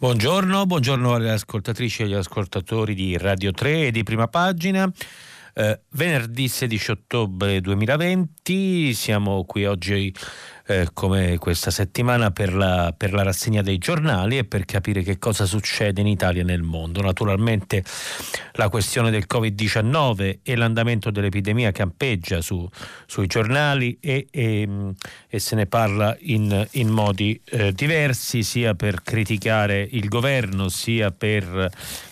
Buongiorno, buongiorno alle ascoltatrici e agli ascoltatori di Radio 3 e di Prima Pagina. Eh, venerdì 16 ottobre 2020, siamo qui oggi eh, come questa settimana per la, per la, rassegna dei giornali e per capire che cosa succede in Italia e nel mondo. Naturalmente la questione del Covid-19 e l'andamento dell'epidemia campeggia su, sui giornali e, e, e, se ne parla in, in modi eh, diversi, sia per criticare il governo, sia per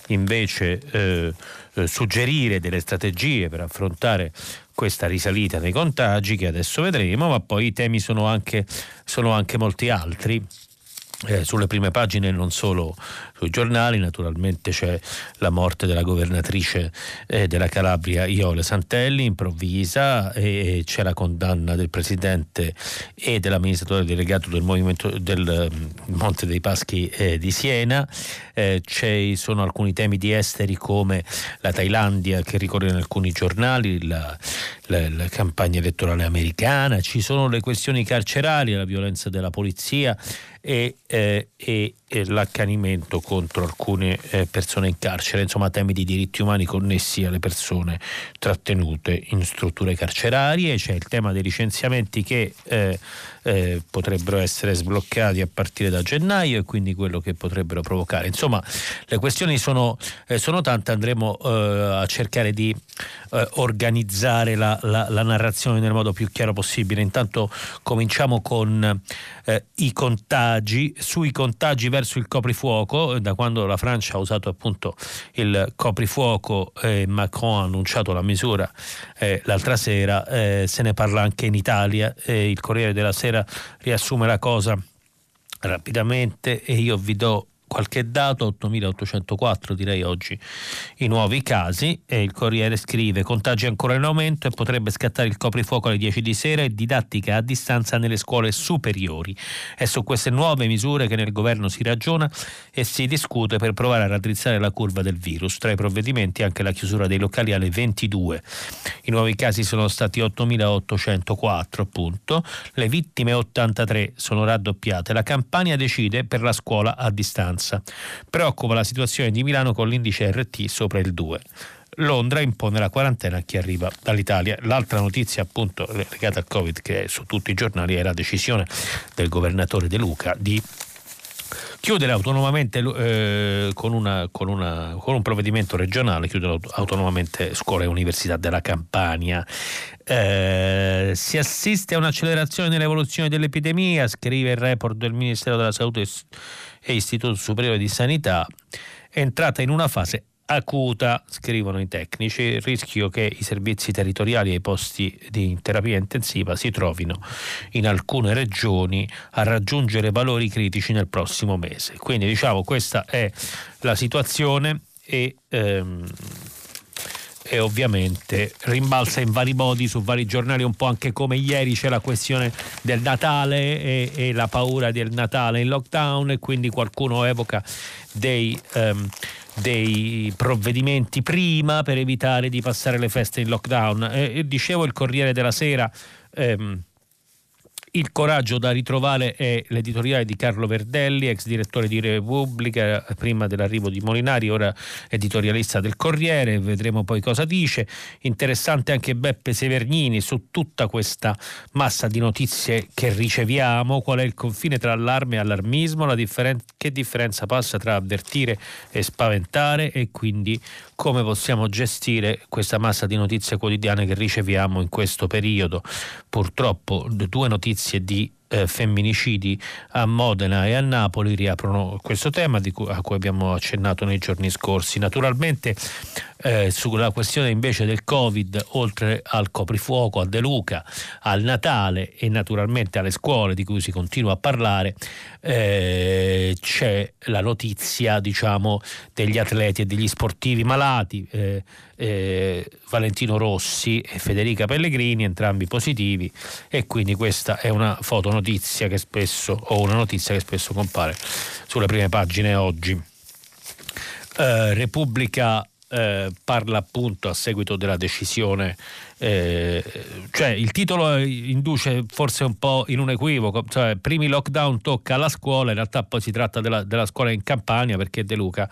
invece eh, eh suggerire delle strategie per affrontare questa risalita dei contagi che adesso vedremo, ma poi i temi sono anche, sono anche molti altri. Eh, sulle prime pagine non solo sui giornali, naturalmente c'è la morte della governatrice eh, della Calabria Iole Santelli, improvvisa, e, c'è la condanna del presidente e dell'amministratore delegato del movimento del mm, Monte dei Paschi eh, di Siena, eh, ci sono alcuni temi di esteri come la Thailandia che ricorre in alcuni giornali, la, la, la campagna elettorale americana, ci sono le questioni carcerarie, la violenza della polizia e, eh, e, e l'accanimento contro alcune eh, persone in carcere, insomma temi di diritti umani connessi alle persone trattenute in strutture carcerarie, c'è il tema dei licenziamenti che eh, eh, potrebbero essere sbloccati a partire da gennaio e quindi quello che potrebbero provocare. Insomma, le questioni sono, eh, sono tante, andremo eh, a cercare di eh, organizzare la, la, la, narrazione nel modo più chiaro possibile. Intanto cominciamo con eh, i contagi, sui contagi verso il coprifuoco, da quando la Francia ha usato appunto il coprifuoco e Macron ha annunciato la misura l'altra sera, se ne parla anche in Italia, il Corriere della sera riassume la cosa rapidamente e io vi do qualche dato, 8.804 direi oggi i nuovi casi e il Corriere scrive contagi ancora in aumento e potrebbe scattare il coprifuoco alle 10 di sera e didattica a distanza nelle scuole superiori. È su queste nuove misure che nel governo si ragiona e si discute per provare a raddrizzare la curva del virus. Tra i provvedimenti anche la chiusura dei locali alle 22. I nuovi casi sono stati 8.804 appunto, le vittime 83 sono raddoppiate. La campagna decide per la scuola a distanza vigilanza. Preoccupa la situazione di Milano con l'indice RT sopra il 2. Londra impone la quarantena a chi arriva dall'Italia. L'altra notizia appunto legata al Covid che è su tutti i giornali è la decisione del governatore De Luca di chiudere autonomamente eh, con, una, con, una, con, un provvedimento regionale, chiudere autonomamente scuole e università della Campania. Eh, si assiste a un'accelerazione nell'evoluzione dell'epidemia, scrive il report del Ministero della Salute e Istituto Superiore di Sanità, è entrata in una fase acuta, scrivono i tecnici, il rischio che i servizi territoriali e i posti di terapia intensiva si trovino in alcune regioni a raggiungere valori critici nel prossimo mese. Quindi diciamo questa è la situazione e ehm, e ovviamente rimbalza in vari modi su vari giornali, un po' anche come ieri c'è la questione del Natale e, e la paura del Natale in lockdown e quindi qualcuno evoca dei... Um, dei provvedimenti prima per evitare di passare le feste in lockdown. Eh, dicevo il Corriere della Sera ehm, il coraggio da ritrovare è l'editoriale di Carlo Verdelli, ex direttore di Repubblica, prima dell'arrivo di Molinari, ora editorialista del Corriere, vedremo poi cosa dice. Interessante anche Beppe Severnini su tutta questa massa di notizie che riceviamo, qual è il confine tra allarme e allarmismo, differen- che differenza passa tra avvertire e spaventare e quindi come possiamo gestire questa massa di notizie quotidiane che riceviamo in questo periodo. Purtroppo due notizie di eh, femminicidi a Modena e a Napoli riaprono questo tema cui, a cui abbiamo accennato nei giorni scorsi. Naturalmente eh, sulla questione invece del Covid, oltre al coprifuoco, a De Luca, al Natale e naturalmente alle scuole di cui si continua a parlare, eh, c'è la notizia diciamo, degli atleti e degli sportivi malati. Eh, eh, Valentino Rossi e Federica Pellegrini, entrambi positivi, e quindi questa è una fotonotizia che spesso, o una notizia che spesso compare sulle prime pagine oggi. Eh, Repubblica eh, parla appunto a seguito della decisione, eh, cioè il titolo induce forse un po' in un equivoco, cioè primi lockdown tocca alla scuola, in realtà poi si tratta della, della scuola in Campania perché De Luca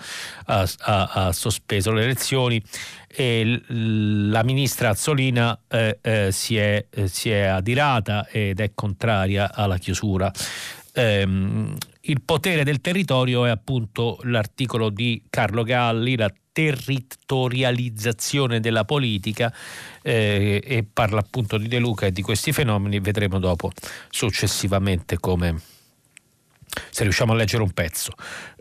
ha, ha, ha sospeso le elezioni e la ministra Azzolina eh, eh, si, è, eh, si, è, adirata ed è contraria alla chiusura. Ehm, il potere del territorio è appunto l'articolo di Carlo Galli, la territorializzazione della politica eh, e parla appunto di De Luca e di questi fenomeni, vedremo dopo successivamente come se riusciamo a leggere un pezzo.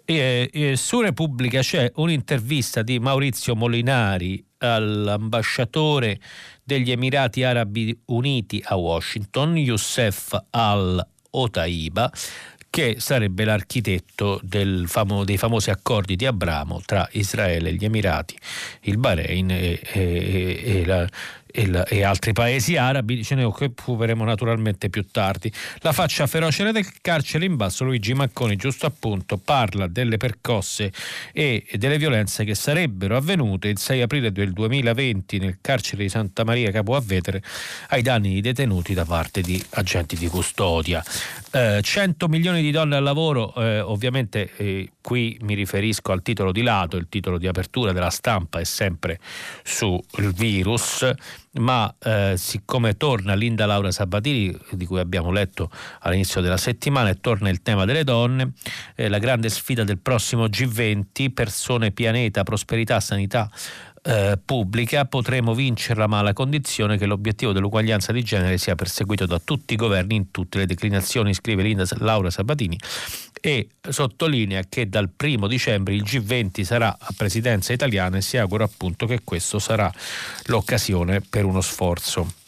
E, e su Repubblica c'è un'intervista di Maurizio Molinari all'ambasciatore degli Emirati Arabi Uniti a Washington, Youssef al-Otaiba, che sarebbe l'architetto famo, dei famosi accordi di Abramo tra Israele, gli Emirati, il Bahrain e, e, e la, e, altri paesi arabi, ce ne occuperemo naturalmente più tardi. La faccia feroce del carcere in basso, Luigi Macconi, giusto appunto, parla delle percosse e delle violenze che sarebbero avvenute il 6 aprile del 2020 nel carcere di Santa Maria Capo Vetere ai danni di detenuti da parte di agenti di custodia. Eh, 100 milioni di donne al lavoro, eh, ovviamente eh, qui mi riferisco al titolo di lato, il titolo di apertura della stampa è sempre sul virus ma eh, siccome torna Linda Laura Sabatini, di cui abbiamo letto all'inizio della settimana, e torna il tema delle donne, eh, la grande sfida del prossimo G20, persone, pianeta, prosperità, sanità, eh, pubblica potremo vincerla ma alla condizione che l'obiettivo dell'uguaglianza di genere sia perseguito da tutti i governi in tutte le declinazioni, scrive Linda Laura Sabatini e sottolinea che dal primo dicembre il G20 sarà a presidenza italiana e si augura appunto che questo sarà l'occasione per uno sforzo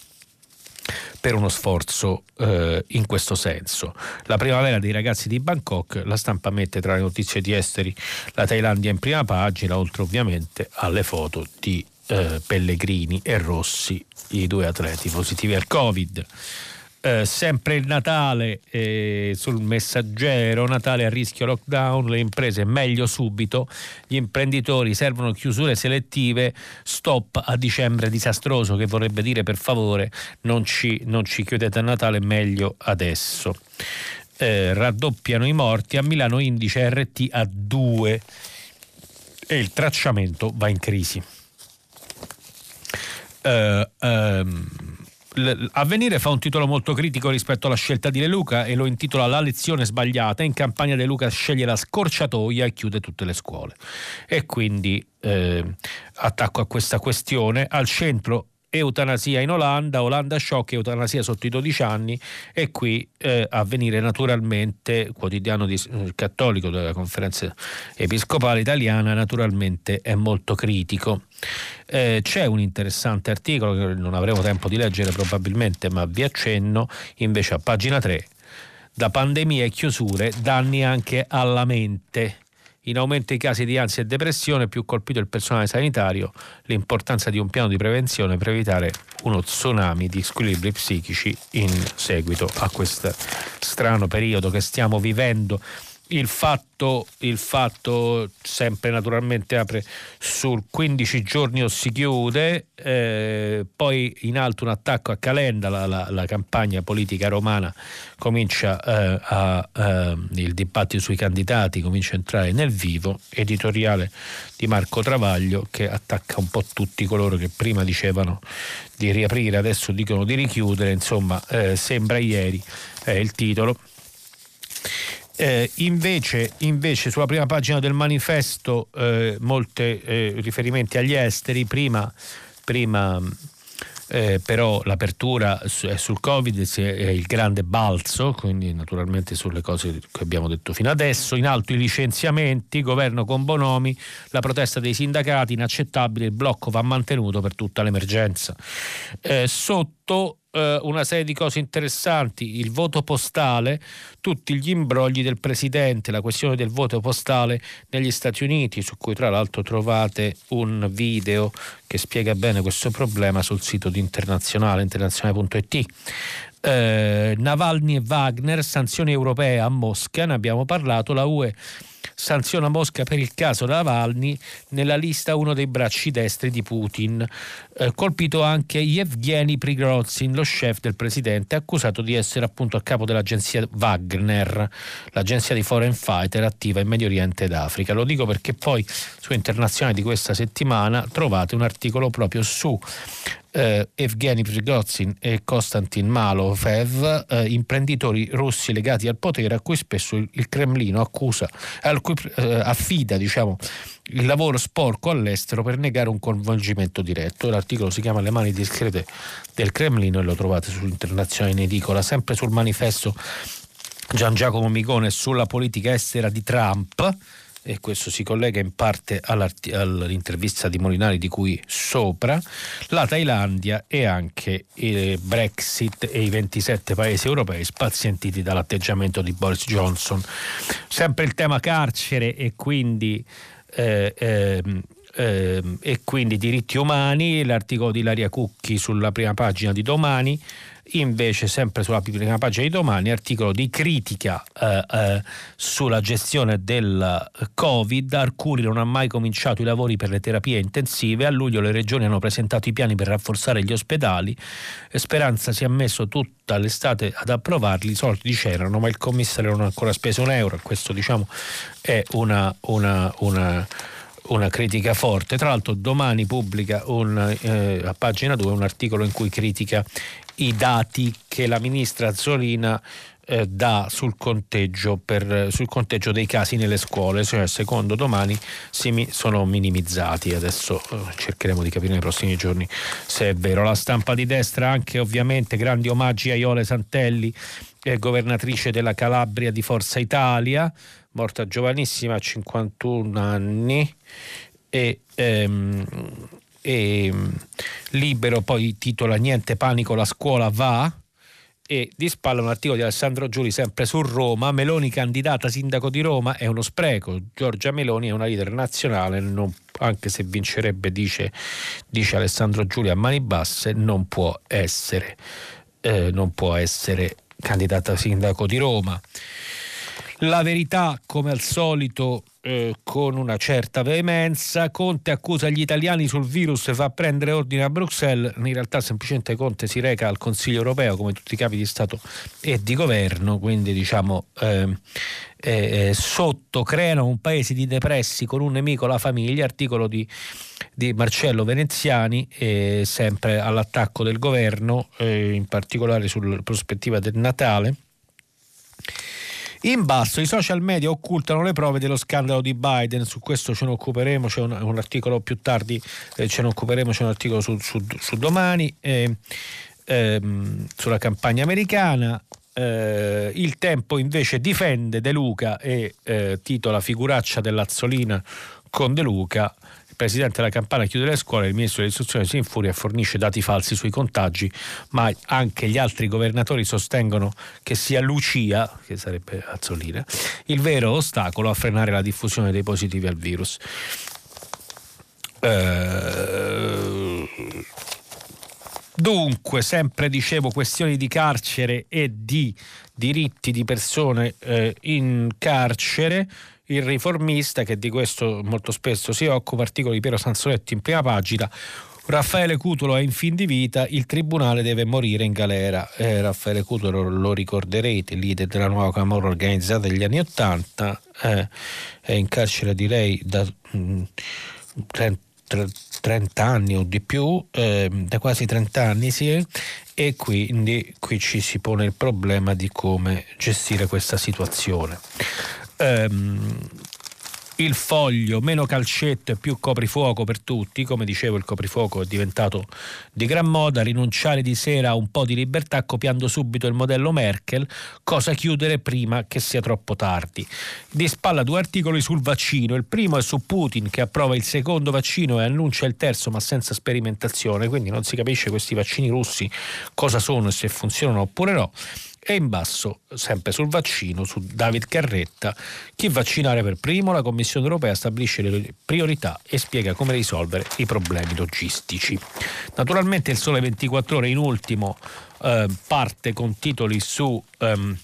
per uno sforzo eh, in questo senso. La primavera dei ragazzi di Bangkok, la stampa mette tra le notizie di esteri la Thailandia in prima pagina, oltre ovviamente alle foto di eh, Pellegrini e Rossi, i due atleti positivi al Covid. Eh, sempre il Natale eh, sul messaggero, Natale a rischio lockdown, le imprese meglio subito, gli imprenditori servono chiusure selettive, stop a dicembre disastroso che vorrebbe dire per favore non ci, non ci chiudete a Natale, meglio adesso. Eh, raddoppiano i morti, a Milano indice RT a 2 e il tracciamento va in crisi. Uh, um, Avvenire fa un titolo molto critico rispetto alla scelta di De Luca e lo intitola La lezione sbagliata. In campagna De Luca sceglie la scorciatoia e chiude tutte le scuole. E quindi eh, attacco a questa questione. Al centro eutanasia in Olanda, Olanda shock, eutanasia sotto i 12 anni e qui eh, a naturalmente, quotidiano di, eh, cattolico della conferenza episcopale italiana, naturalmente è molto critico. Eh, c'è un interessante articolo che non avremo tempo di leggere probabilmente, ma vi accenno, invece a pagina 3, da pandemie e chiusure, danni anche alla mente in aumento i casi di ansia e depressione, più colpito il personale sanitario, l'importanza di un piano di prevenzione per evitare uno tsunami di squilibri psichici in seguito a questo strano periodo che stiamo vivendo. Il fatto, il fatto sempre naturalmente apre sul 15 giorni o si chiude, eh, poi in alto un attacco a Calenda, la, la, la campagna politica romana comincia eh, a, eh, il dibattito sui candidati comincia a entrare nel vivo, editoriale di Marco Travaglio che attacca un po' tutti coloro che prima dicevano di riaprire, adesso dicono di richiudere, insomma eh, sembra ieri è il titolo. Eh, invece, invece, sulla prima pagina del manifesto eh, molti eh, riferimenti agli esteri, prima, prima eh, però l'apertura è sul Covid è il grande balzo, quindi naturalmente sulle cose che abbiamo detto fino adesso, in alto i licenziamenti, governo con Bonomi, la protesta dei sindacati inaccettabile, il blocco va mantenuto per tutta l'emergenza. Eh, sotto eh, una serie di cose interessanti, il voto postale, tutti gli imbrogli del Presidente, la questione del voto postale negli Stati Uniti, su cui tra l'altro trovate un video che spiega bene questo problema sul sito di internazionale, internazionale.it. Eh, Navalny e Wagner, sanzioni europee a Mosca, ne abbiamo parlato, la UE sanziona Mosca per il caso Navalny nella lista uno dei bracci destri di Putin. Eh, colpito anche Yevgeny Prigozhin, lo chef del presidente, accusato di essere appunto a capo dell'agenzia Wagner, l'agenzia di foreign fighter attiva in Medio Oriente ed Africa. Lo dico perché poi su Internazionale di questa settimana trovate un articolo proprio su eh, Evgeny Prigozhin e Konstantin Malofev, eh, imprenditori russi legati al potere a cui spesso il, il Cremlino accusa, al cui eh, affida diciamo, il lavoro sporco all'estero per negare un coinvolgimento diretto. L'articolo si chiama Le mani discrete del Cremlino e lo trovate su Internazionale in edicola, sempre sul manifesto Gian Giacomo Micone sulla politica estera di Trump e questo si collega in parte all'intervista di Molinari di cui sopra, la Thailandia e anche il Brexit e i 27 paesi europei spazientiti dall'atteggiamento di Boris Johnson. Sempre il tema carcere e quindi... Eh, eh, eh, e quindi diritti umani, l'articolo di Laria Cucchi sulla prima pagina di domani, invece sempre sulla prima pagina di domani articolo di critica eh, eh, sulla gestione del Covid. Arcuri non ha mai cominciato i lavori per le terapie intensive, a luglio le regioni hanno presentato i piani per rafforzare gli ospedali, Speranza si è messo tutta l'estate ad approvarli, i soldi c'erano ma il commissario non ha ancora speso un euro, questo diciamo è una, una, una una critica forte. Tra l'altro domani pubblica un, eh, a pagina 2 un articolo in cui critica i dati che la ministra Zolina eh, dà sul conteggio, per, sul conteggio, dei casi nelle scuole, cioè secondo domani si, sono minimizzati. Adesso eh, cercheremo di capire nei prossimi giorni se è vero. La stampa di destra anche ovviamente grandi omaggi a Iole Santelli, eh, governatrice della Calabria di Forza Italia, morta giovanissima a 51 anni. E, ehm, e mm, Libero poi titola Niente panico, la scuola va e di spalla un articolo di Alessandro Giuli sempre su Roma, Meloni candidata sindaco di Roma è uno spreco, Giorgia Meloni è una leader nazionale, non, anche se vincerebbe dice, dice, Alessandro Giuli a mani basse, non può essere, eh, non può essere candidata sindaco di Roma. La verità, come al solito, eh, con una certa veemenza. Conte accusa gli italiani sul virus e fa prendere ordine a Bruxelles. In realtà semplicemente Conte si reca al Consiglio europeo come tutti i capi di Stato e di governo, quindi diciamo eh, eh, sotto creano un paese di depressi con un nemico la famiglia, articolo di, di Marcello Veneziani, sempre all'attacco del governo, eh, in particolare sulla prospettiva del Natale. In basso i social media occultano le prove dello scandalo di Biden, su questo ce ne occuperemo, c'è un, un articolo più tardi, eh, ce ne occuperemo, c'è un articolo su, su, su domani, eh, ehm, sulla campagna americana. Eh, il tempo invece difende De Luca e eh, titola Figuraccia dell'Azzolina con De Luca presidente della Campania chiude le scuole, il ministro dell'istruzione si infuria e fornisce dati falsi sui contagi, ma anche gli altri governatori sostengono che sia Lucia, che sarebbe Azzolina, il vero ostacolo a frenare la diffusione dei positivi al virus. Eh, dunque, sempre dicevo, questioni di carcere e di diritti di persone eh, in carcere il riformista che di questo molto spesso si occupa, articolo di Piero Sansonetti in prima pagina. Raffaele Cutolo è in fin di vita, il tribunale deve morire in galera. Eh, Raffaele Cutolo lo ricorderete, leader della nuova Camorra organizzata degli anni Ottanta, eh, è in carcere direi da mh, mm, 30, 30 anni o di più, eh, da quasi 30 anni sì, e quindi qui ci si pone il problema di come gestire questa situazione. Um, il foglio, meno calcetto e più coprifuoco per tutti, come dicevo il coprifuoco è diventato di gran moda, rinunciare di sera a un po' di libertà copiando subito il modello Merkel, cosa chiudere prima che sia troppo tardi. Di spalla due articoli sul vaccino, il primo è su Putin che approva il secondo vaccino e annuncia il terzo ma senza sperimentazione, quindi non si capisce questi vaccini russi cosa sono e se funzionano oppure no e in basso, sempre sul vaccino, su David Carretta, chi vaccinare per primo, la Commissione europea stabilisce le priorità e spiega come risolvere i problemi logistici. Naturalmente il Sole 24 ore in ultimo eh, parte con titoli su... Um,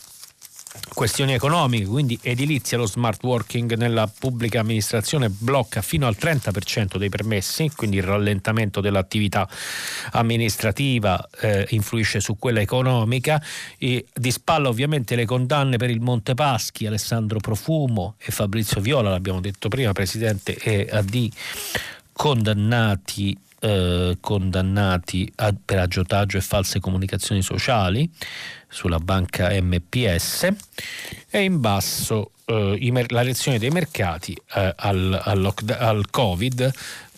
questioni economiche, quindi edilizia, lo smart working nella pubblica amministrazione blocca fino al 30% dei permessi, quindi il rallentamento dell'attività amministrativa eh, influisce su quella economica. E di spalla ovviamente le condanne per il Monte Paschi, Alessandro Profumo e Fabrizio Viola, l'abbiamo detto prima, presidente e AD condannati eh, condannati a, per aggiotaggio e false comunicazioni sociali sulla banca MPS e in basso eh, la lezione dei mercati eh, al, al, al Covid,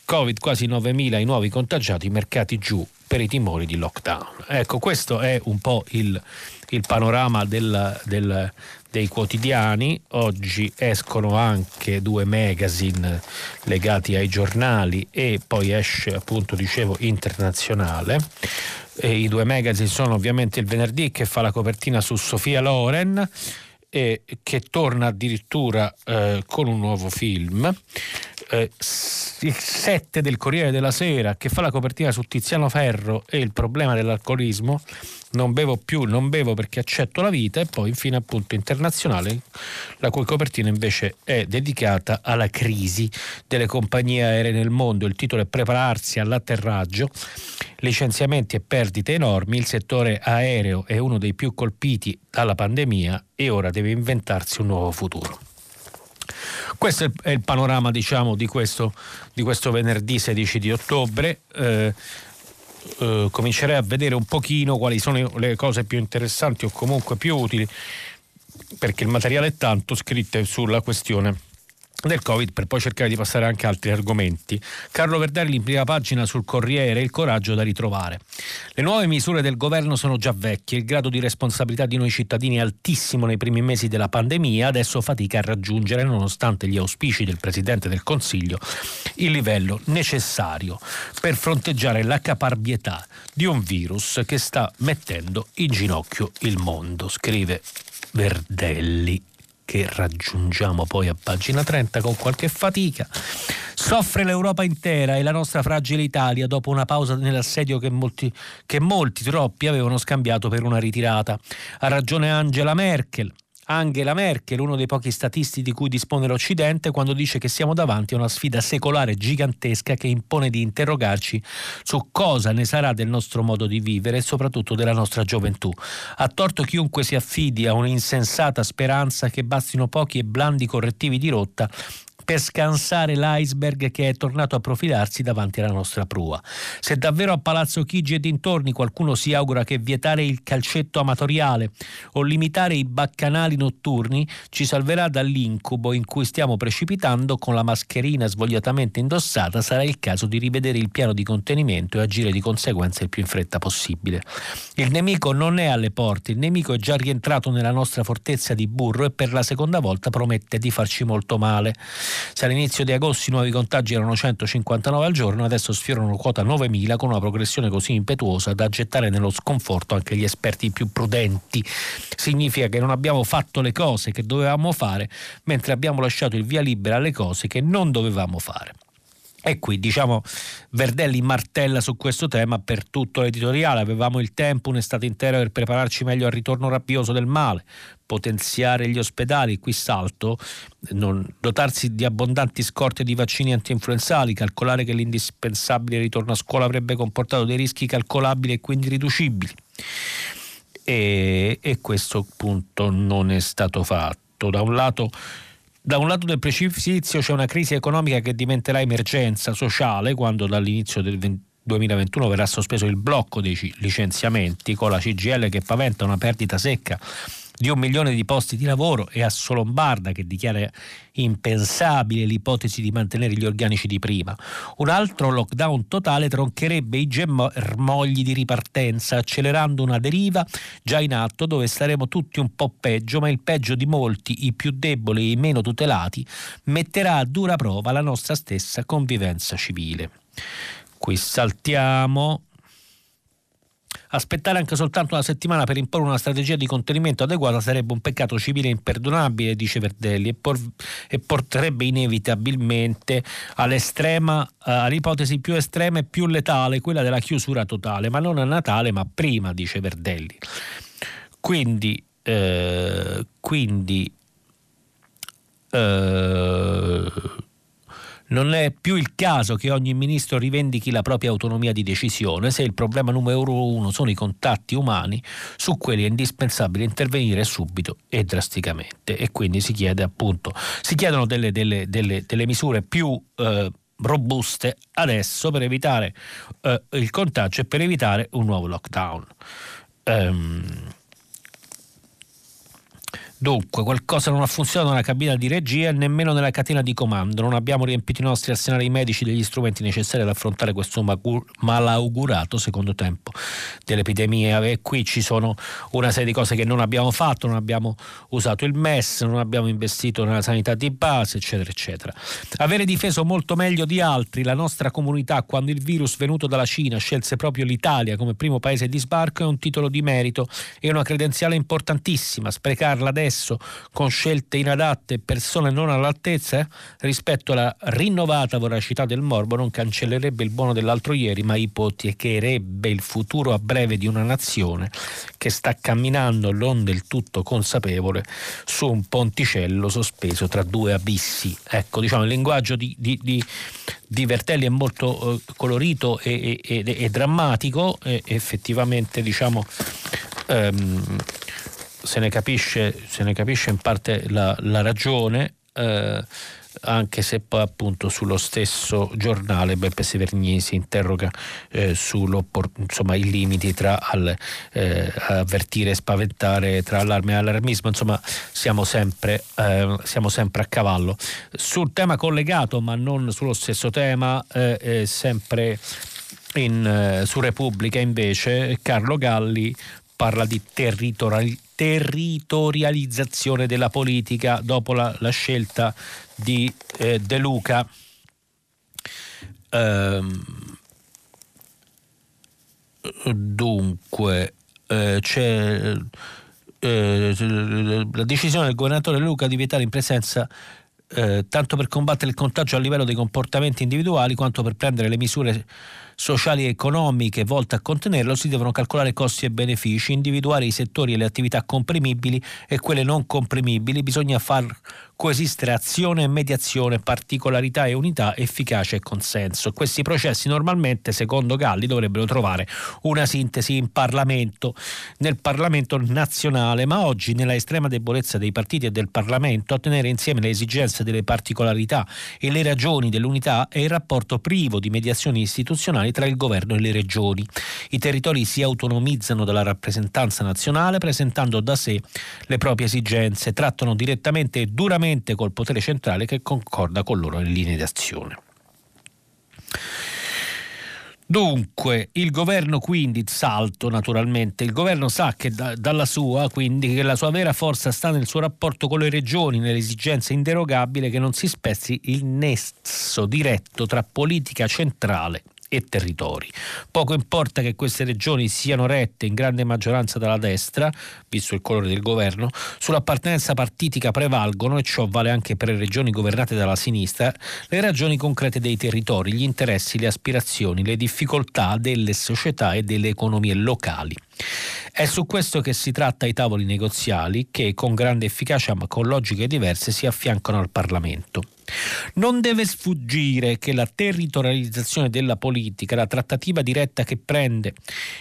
Covid quasi 9.000 i nuovi contagiati, mercati giù per i timori di lockdown. Ecco, questo è un po' il, il panorama del, del, dei quotidiani. Oggi escono anche due magazine legati ai giornali e poi esce appunto, dicevo, internazionale. E I due magazine sono ovviamente il venerdì che fa la copertina su Sofia Loren e che torna addirittura eh, con un nuovo film. Eh, il 7 del Corriere della Sera che fa la copertina su Tiziano Ferro e il problema dell'alcolismo non bevo più, non bevo perché accetto la vita e poi infine appunto internazionale la cui copertina invece è dedicata alla crisi delle compagnie aeree nel mondo. Il titolo è Prepararsi all'atterraggio, licenziamenti e perdite enormi, il settore aereo è uno dei più colpiti dalla pandemia e ora deve inventarsi un nuovo futuro. Questo è il panorama diciamo, di, questo, di questo venerdì 16 di ottobre. Eh, eh, comincerei a vedere un pochino quali sono le cose più interessanti o comunque più utili, perché il materiale è tanto scritto sulla questione del Covid per poi cercare di passare anche altri argomenti. Carlo Verdelli in prima pagina sul Corriere, il coraggio da ritrovare. Le nuove misure del governo sono già vecchie, il grado di responsabilità di noi cittadini è altissimo nei primi mesi della pandemia, adesso fatica a raggiungere, nonostante gli auspici del Presidente del Consiglio, il livello necessario per fronteggiare la caparbietà di un virus che sta mettendo in ginocchio il mondo, scrive Verdelli che raggiungiamo poi a pagina 30 con qualche fatica. Soffre l'Europa intera e la nostra fragile Italia dopo una pausa nell'assedio che molti, che molti troppi avevano scambiato per una ritirata. Ha ragione Angela Merkel. Angela Merkel, uno dei pochi statisti di cui dispone l'Occidente, quando dice che siamo davanti a una sfida secolare gigantesca che impone di interrogarci su cosa ne sarà del nostro modo di vivere e soprattutto della nostra gioventù. Ha torto chiunque si affidi a un'insensata speranza che bastino pochi e blandi correttivi di rotta per scansare l'iceberg che è tornato a profilarsi davanti alla nostra prua. Se davvero a Palazzo Chigi e dintorni qualcuno si augura che vietare il calcetto amatoriale o limitare i baccanali notturni ci salverà dall'incubo in cui stiamo precipitando con la mascherina svogliatamente indossata, sarà il caso di rivedere il piano di contenimento e agire di conseguenza il più in fretta possibile. Il nemico non è alle porte, il nemico è già rientrato nella nostra fortezza di burro e per la seconda volta promette di farci molto male. Se all'inizio di agosto i nuovi contagi erano 159 al giorno, adesso sfiorano quota 9.000 con una progressione così impetuosa da gettare nello sconforto anche gli esperti più prudenti. Significa che non abbiamo fatto le cose che dovevamo fare, mentre abbiamo lasciato il via libera alle cose che non dovevamo fare. E qui diciamo Verdelli martella su questo tema per tutto l'editoriale. Avevamo il tempo, un'estate intera per prepararci meglio al ritorno rabbioso del male, potenziare gli ospedali, qui salto, dotarsi di abbondanti scorte di vaccini antinfluenzali, calcolare che l'indispensabile ritorno a scuola avrebbe comportato dei rischi calcolabili e quindi riducibili. E, e questo appunto non è stato fatto. Da un lato da un lato del precipizio c'è una crisi economica che diventerà emergenza sociale quando dall'inizio del 2021 verrà sospeso il blocco dei licenziamenti con la CGL che paventa una perdita secca di un milione di posti di lavoro e Asso Lombarda che dichiara impensabile l'ipotesi di mantenere gli organici di prima. Un altro lockdown totale troncherebbe i germogli di ripartenza, accelerando una deriva già in atto dove staremo tutti un po' peggio, ma il peggio di molti, i più deboli e i meno tutelati, metterà a dura prova la nostra stessa convivenza civile. Qui saltiamo Aspettare anche soltanto una settimana per imporre una strategia di contenimento adeguata sarebbe un peccato civile imperdonabile, dice Verdelli, e, por- e porterebbe inevitabilmente all'estrema, uh, all'ipotesi più estrema e più letale, quella della chiusura totale, ma non a Natale, ma prima, dice Verdelli. Quindi, eh, quindi eh, non è più il caso che ogni ministro rivendichi la propria autonomia di decisione se il problema numero uno sono i contatti umani, su quelli è indispensabile intervenire subito e drasticamente. E quindi si chiede appunto, si chiedono delle, delle, delle, delle misure più eh, robuste adesso per evitare eh, il contagio e per evitare un nuovo lockdown. Um, Dunque, qualcosa non ha funzionato nella cabina di regia e nemmeno nella catena di comando. Non abbiamo riempito i nostri arsenali medici degli strumenti necessari ad affrontare questo malaugurato secondo tempo dell'epidemia. E qui ci sono una serie di cose che non abbiamo fatto, non abbiamo usato il MES, non abbiamo investito nella sanità di base, eccetera, eccetera. Avere difeso molto meglio di altri la nostra comunità quando il virus venuto dalla Cina scelse proprio l'Italia come primo paese di sbarco è un titolo di merito e una credenziale importantissima. Sprecarla adesso adesso con scelte inadatte e persone non all'altezza eh, rispetto alla rinnovata voracità del morbo non cancellerebbe il buono dell'altro ieri ma ipotecherebbe il futuro a breve di una nazione che sta camminando non del tutto consapevole su un ponticello sospeso tra due abissi. Ecco, diciamo, il linguaggio di, di, di, di Vertelli è molto eh, colorito e, e, e, e drammatico, effettivamente diciamo, ehm, se ne capisce, se ne capisce in parte la, la ragione. Eh, anche se poi appunto sullo stesso giornale Beppe Severgnini si interroga eh, insomma, limiti tra al, eh, avvertire e spaventare, tra allarme e allarmismo, insomma siamo sempre, eh, siamo sempre a cavallo. Sul tema collegato ma non sullo stesso tema, eh, sempre in, eh, su Repubblica invece Carlo Galli parla di territorialità territorializzazione della politica dopo la, la scelta di eh, De Luca. Ehm, dunque, eh, c'è eh, la decisione del governatore Luca di vietare in presenza eh, tanto per combattere il contagio a livello dei comportamenti individuali quanto per prendere le misure sociali e economiche volte a contenerlo si devono calcolare costi e benefici, individuare i settori e le attività comprimibili e quelle non comprimibili, bisogna far coesistere azione e mediazione, particolarità e unità, efficacia e consenso. Questi processi normalmente, secondo Galli, dovrebbero trovare una sintesi in Parlamento, nel Parlamento nazionale, ma oggi nella estrema debolezza dei partiti e del Parlamento a tenere insieme le esigenze delle particolarità e le ragioni dell'unità è il rapporto privo di mediazioni istituzionali tra il governo e le regioni. I territori si autonomizzano dalla rappresentanza nazionale presentando da sé le proprie esigenze, trattano direttamente e duramente direttamente col potere centrale che concorda con loro in linee d'azione. Dunque, il governo quindi, salto naturalmente, il governo sa che da, dalla sua, quindi, che la sua vera forza sta nel suo rapporto con le regioni, nell'esigenza inderogabile che non si spezzi il nesso diretto tra politica centrale e territori. Poco importa che queste regioni siano rette in grande maggioranza dalla destra, visto il colore del governo, sull'appartenenza partitica prevalgono, e ciò vale anche per le regioni governate dalla sinistra, le ragioni concrete dei territori, gli interessi, le aspirazioni, le difficoltà delle società e delle economie locali. È su questo che si tratta i tavoli negoziali che con grande efficacia ma con logiche diverse si affiancano al Parlamento. Non deve sfuggire che la territorializzazione della politica, la trattativa diretta che prende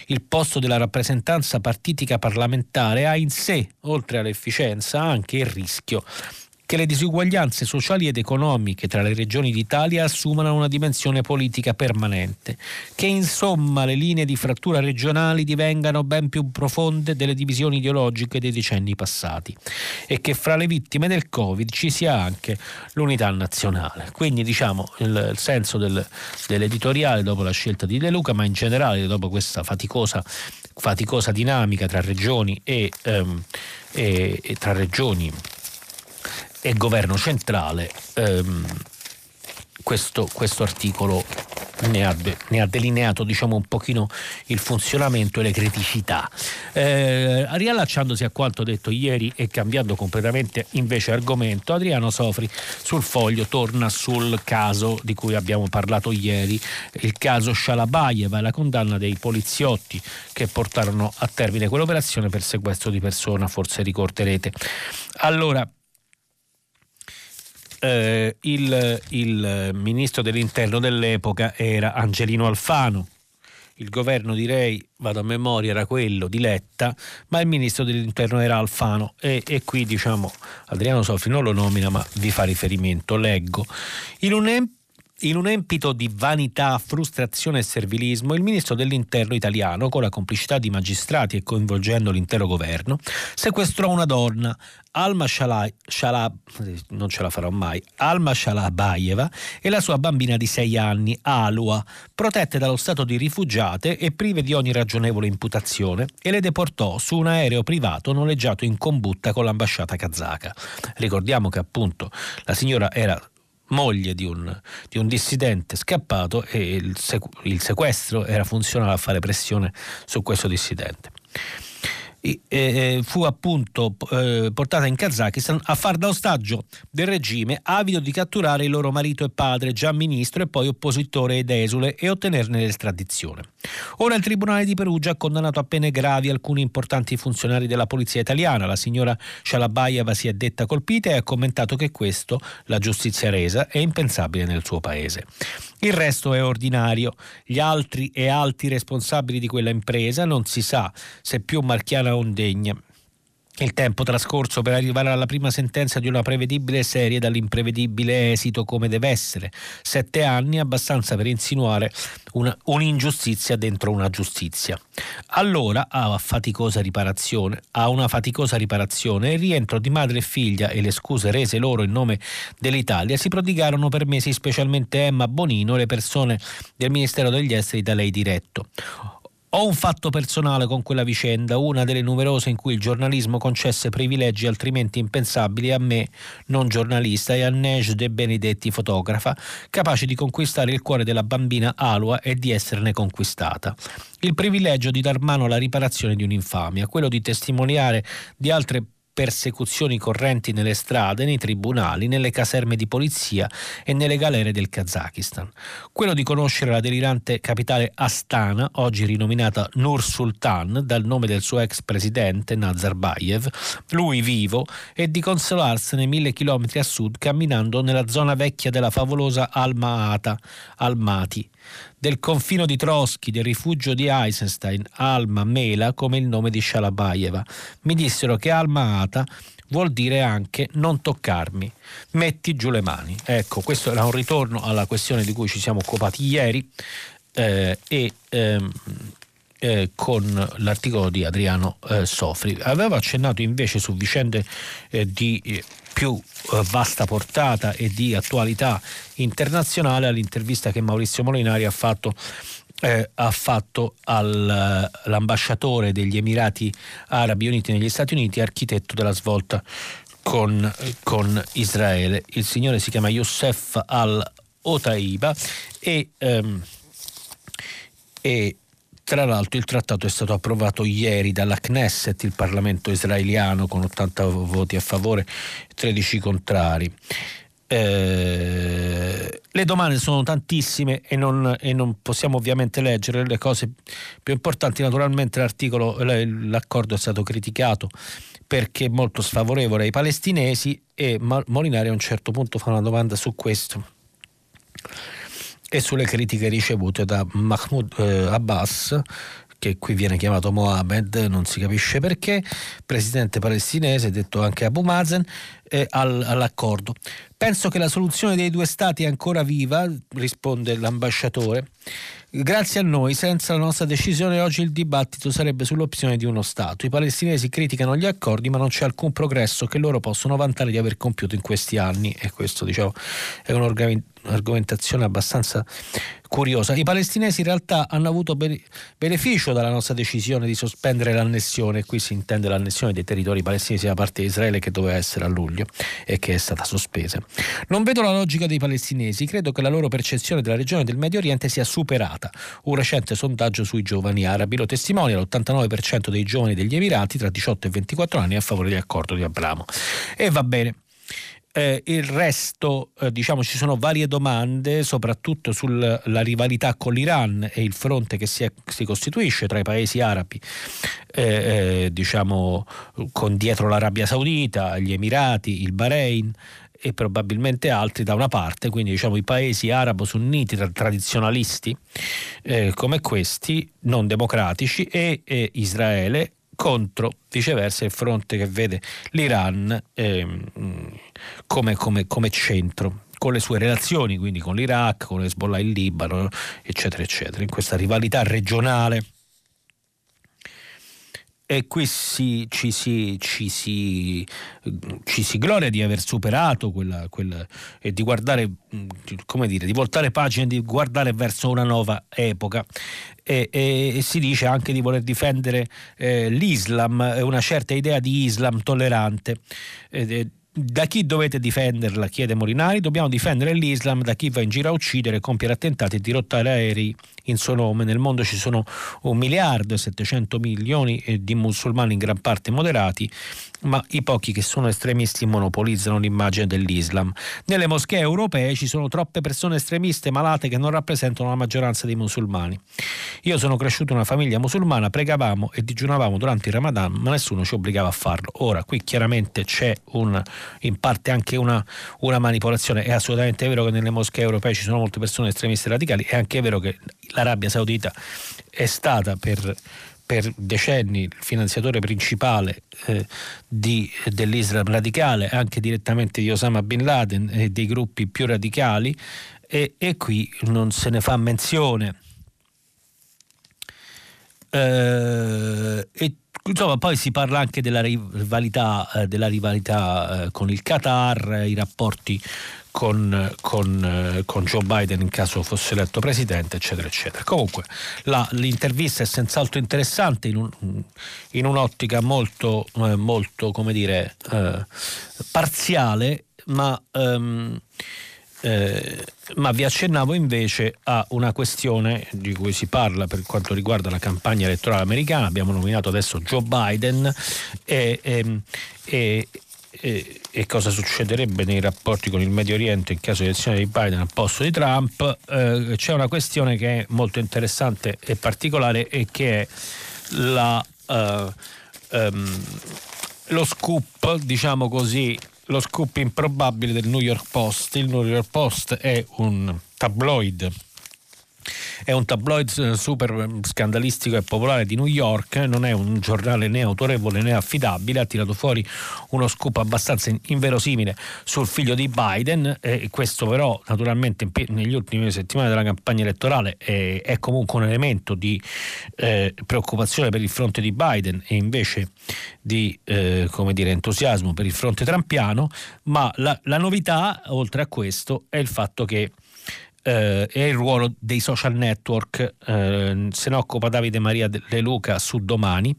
il posto della rappresentanza partitica parlamentare ha in sé, oltre all'efficienza, anche il rischio che le disuguaglianze sociali ed economiche tra le regioni d'Italia assumano una dimensione politica permanente, che insomma le linee di frattura regionali divengano ben più profonde delle divisioni ideologiche dei decenni passati e che fra le vittime del Covid ci sia anche l'unità nazionale. Quindi diciamo il, senso del, dell'editoriale dopo la scelta di De Luca, ma in generale dopo questa faticosa, faticosa dinamica tra regioni e, ehm, e, e tra regioni e governo centrale, ehm, questo, questo articolo ne ha, ne ha, delineato diciamo, un pochino il funzionamento e le criticità. Eh, riallacciandosi a quanto detto ieri e cambiando completamente invece argomento, Adriano Sofri sul foglio torna sul caso di cui abbiamo parlato ieri, il caso Shalabayeva e la condanna dei poliziotti che portarono a termine quell'operazione per sequestro di persona, forse ricorderete. Allora, eh, il, il ministro dell'interno dell'epoca era Angelino Alfano. Il governo direi, vado a memoria, era quello di Letta, ma il ministro dell'interno era Alfano e, e qui diciamo Adriano Sofri non lo nomina ma vi fa riferimento, leggo. In un in un empito di vanità, frustrazione e servilismo, il ministro dell'interno italiano, con la complicità di magistrati e coinvolgendo l'intero governo, sequestrò una donna, Alma Shalab, Shalab, non ce la farò mai, Alma Shalabayeva e la sua bambina di sei anni, Alua, protette dallo stato di rifugiate e prive di ogni ragionevole imputazione, e le deportò su un aereo privato noleggiato in combutta con l'ambasciata kazaka. Ricordiamo che appunto la signora era moglie di un, di un, dissidente scappato e il, sequ- il sequestro era funzionale a fare pressione su questo dissidente eh, fu appunto eh, portata in Kazakistan a far da ostaggio del regime avido di catturare il loro marito e padre, già ministro e poi oppositore ed esule, e ottenerne l'estradizione. Ora il Tribunale di Perugia ha condannato a pene gravi alcuni importanti funzionari della polizia italiana. La signora Shalabayeva si è detta colpita e ha commentato che questo, la giustizia resa, è impensabile nel suo paese. Il resto è ordinario. Gli altri e alti responsabili di quella impresa non si sa se più marchiana o indegna. Il tempo trascorso per arrivare alla prima sentenza di una prevedibile serie dall'imprevedibile esito come deve essere. Sette anni abbastanza per insinuare una, un'ingiustizia dentro una giustizia. Allora a faticosa riparazione, a una faticosa riparazione, il rientro di madre e figlia e le scuse rese loro in nome dell'Italia si prodigarono per mesi specialmente Emma Bonino le persone del Ministero degli Esteri da lei diretto. Ho un fatto personale con quella vicenda, una delle numerose in cui il giornalismo concesse privilegi altrimenti impensabili a me, non giornalista, e a Nej De Benedetti, fotografa, capace di conquistare il cuore della bambina Alua e di esserne conquistata. Il privilegio di dar mano alla riparazione di un'infamia, quello di testimoniare di altre persecuzioni correnti nelle strade, nei tribunali, nelle caserme di polizia e nelle galere del Kazakistan. Quello di conoscere la delirante capitale Astana, oggi rinominata Nur Sultan dal nome del suo ex presidente Nazarbayev, lui vivo, e di consolarsene mille chilometri a sud camminando nella zona vecchia della favolosa Alma-Ata, Almaty, del confino di Trotsky, del rifugio di Eisenstein, Alma Mela come il nome di Shalabayeva. Mi dissero che Alma Ata vuol dire anche non toccarmi, metti giù le mani. Ecco, questo era un ritorno alla questione di cui ci siamo occupati ieri eh, e ehm, eh, con l'articolo di Adriano eh, Sofri. Avevo accennato invece su vicende eh, di eh, più eh, vasta portata e di attualità internazionale all'intervista che Maurizio Molinari ha fatto eh, ha fatto all'ambasciatore degli Emirati Arabi Uniti negli Stati Uniti, architetto della svolta con, con Israele. Il signore si chiama Youssef al-Otaiba e, ehm, e tra l'altro il trattato è stato approvato ieri dalla Knesset, il Parlamento israeliano, con 80 voti a favore e 13 contrari. Eh, le domande sono tantissime e non, e non, possiamo ovviamente leggere le cose più importanti. Naturalmente l'accordo è stato criticato perché è molto sfavorevole ai palestinesi e Molinari a un certo punto fa una domanda su questo e sulle critiche ricevute da Mahmoud eh, Abbas che qui viene chiamato Mohammed, non si capisce perché, presidente palestinese, detto anche Abu Mazen, eh, al, all'accordo. Penso che la soluzione dei due stati è ancora viva, risponde l'ambasciatore. Grazie a noi, senza la nostra decisione, oggi il dibattito sarebbe sull'opzione di uno Stato. I palestinesi criticano gli accordi, ma non c'è alcun progresso che loro possono vantare di aver compiuto in questi anni. E questo, diciamo, è un'argomentazione abbastanza curiosa. I palestinesi in realtà hanno avuto beneficio dalla nostra decisione di sospendere l'annessione. Qui si intende l'annessione dei territori palestinesi da parte di Israele che doveva essere a luglio e che è stata sospesa. Non vedo la logica dei palestinesi, credo che la loro percezione della regione del Medio Oriente sia superata. Un recente sondaggio sui giovani arabi lo testimonia, l'89% dei giovani degli Emirati tra 18 e 24 anni è a favore dell'accordo di Abramo. E va bene. Eh, il resto, eh, diciamo, ci sono varie domande, soprattutto sulla rivalità con l'Iran e il fronte che si, è, si costituisce tra i paesi arabi, eh, eh diciamo, con dietro l'Arabia Saudita, gli Emirati, il Bahrain e probabilmente altri da una parte, quindi diciamo i paesi arabo-sunniti tradizionalisti eh, come questi, non democratici, e, e, Israele contro viceversa il fronte che vede l'Iran eh, come, come, come centro con le sue relazioni, quindi con l'Iraq, con Hezbollah in Libano, eccetera, eccetera, in questa rivalità regionale e qui si, ci, si, ci, si, ci, si, gloria di aver superato quella, quella, e di guardare, come dire, di voltare pagina, di guardare verso una nuova epoca. E, e, e si dice anche di voler difendere eh, l'Islam, una certa idea di Islam tollerante. Eh, da chi dovete difenderla? chiede Molinari. Dobbiamo difendere l'Islam da chi va in giro a uccidere, compiere attentati e dirottare aerei in suo nome. Nel mondo ci sono un miliardo e 700 milioni di musulmani, in gran parte moderati, ma i pochi che sono estremisti monopolizzano l'immagine dell'Islam. Nelle moschee europee ci sono troppe persone estremiste malate che non rappresentano la maggioranza dei musulmani. Io sono cresciuto in una famiglia musulmana, pregavamo e digiunavamo durante il Ramadan, ma nessuno ci obbligava a farlo. Ora, qui chiaramente c'è un, in parte anche una, una manipolazione. È assolutamente vero che nelle moschee europee ci sono molte persone estremiste radicali, è anche vero che l'Arabia Saudita è stata per per decenni il finanziatore principale eh, di, dell'Islam radicale, anche direttamente di Osama Bin Laden e dei gruppi più radicali, e, e qui non se ne fa menzione. Eh, e insomma, poi si parla anche della rivalità, eh, della rivalità eh, con il Qatar, i rapporti con, con, con, Joe Biden in caso fosse eletto presidente, eccetera, eccetera. Comunque la, l'intervista è senz'altro interessante in, un, in un'ottica molto, eh, molto come dire, eh, parziale, ma, ehm, eh, ma vi accennavo invece a una questione di cui si parla per quanto riguarda la campagna elettorale americana. Abbiamo nominato adesso Joe Biden e, e, ehm, e e, e, cosa succederebbe nei rapporti con il Medio Oriente in caso di elezione di Biden al posto di Trump, eh, c'è una questione che è molto interessante e particolare e che è la, uh, um, lo scoop, diciamo così, lo scoop improbabile del New York Post. Il New York Post è un tabloid è un tabloid eh, super scandalistico e popolare di New York, non è un giornale né autorevole né affidabile, ha tirato fuori uno scoop abbastanza inverosimile sul figlio di Biden e questo però naturalmente negli ultimi settimane della campagna elettorale è, comunque un elemento di eh, preoccupazione per il fronte di Biden e invece di eh, dire, entusiasmo per il fronte trampiano, ma la, la novità oltre a questo è il fatto che eh, e il ruolo dei social network. Eh, se ne occupa Davide Maria De Luca su domani.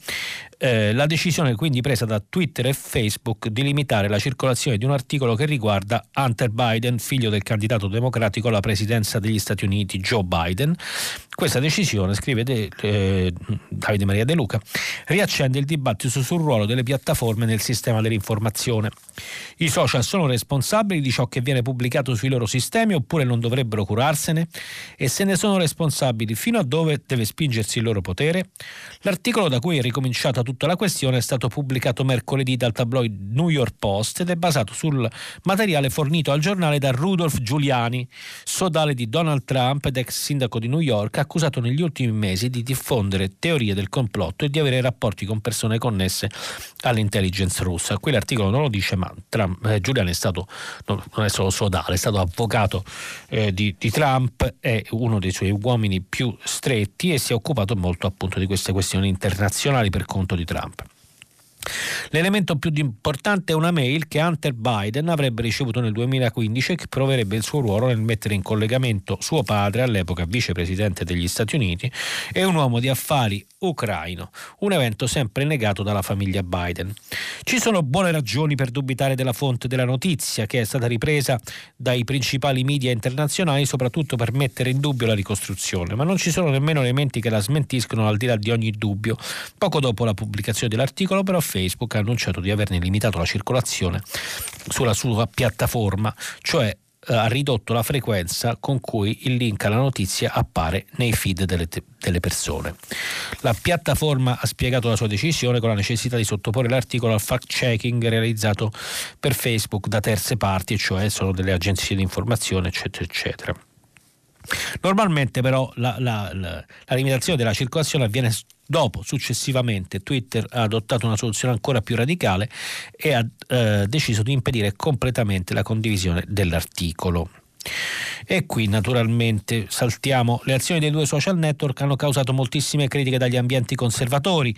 Eh, la decisione quindi presa da Twitter e Facebook di limitare la circolazione di un articolo che riguarda Hunter Biden, figlio del candidato democratico alla presidenza degli Stati Uniti Joe Biden. Questa decisione, scrive De, eh, Davide Maria De Luca, riaccende il dibattito sul ruolo delle piattaforme nel sistema dell'informazione. I social sono responsabili di ciò che viene pubblicato sui loro sistemi oppure non dovrebbero curarsene? E se ne sono responsabili, fino a dove deve spingersi il loro potere? L'articolo da cui è ricominciato a tutta la questione è stato pubblicato mercoledì dal tabloid New York Post ed è basato sul materiale fornito al giornale da Rudolph Giuliani, sodale di Donald Trump ed ex sindaco di New York, accusato negli ultimi mesi di diffondere teorie del complotto e di avere rapporti con persone connesse all'intelligence russa. Qui l'articolo non lo dice, ma Trump, eh, Giuliani è stato, non è solo sodale, è stato avvocato eh, di, di Trump, è uno dei suoi uomini più stretti e si è occupato molto appunto di queste questioni internazionali per conto di Trump. L'elemento più importante è una mail che Hunter Biden avrebbe ricevuto nel 2015 e che proverebbe il suo ruolo nel mettere in collegamento suo padre, all'epoca vicepresidente degli Stati Uniti, e un uomo di affari ucraino, un evento sempre negato dalla famiglia Biden. Ci sono buone ragioni per dubitare della fonte della notizia, che è stata ripresa dai principali media internazionali, soprattutto per mettere in dubbio la ricostruzione, ma non ci sono nemmeno elementi che la smentiscono al di là di ogni dubbio. Poco dopo la pubblicazione dell'articolo, però, Facebook ha annunciato di averne limitato la circolazione sulla sua piattaforma, cioè eh, ha ridotto la frequenza con cui il link alla notizia appare nei feed delle, delle, persone. La piattaforma ha spiegato la sua decisione con la necessità di sottoporre l'articolo al fact-checking realizzato per Facebook da terze parti, cioè sono delle agenzie di informazione, eccetera, eccetera. Normalmente però la, la, la, la limitazione della circolazione avviene Dopo, successivamente, Twitter ha adottato una soluzione ancora più radicale e ha eh, deciso di impedire completamente la condivisione dell'articolo. E qui naturalmente saltiamo. Le azioni dei due social network hanno causato moltissime critiche dagli ambienti conservatori.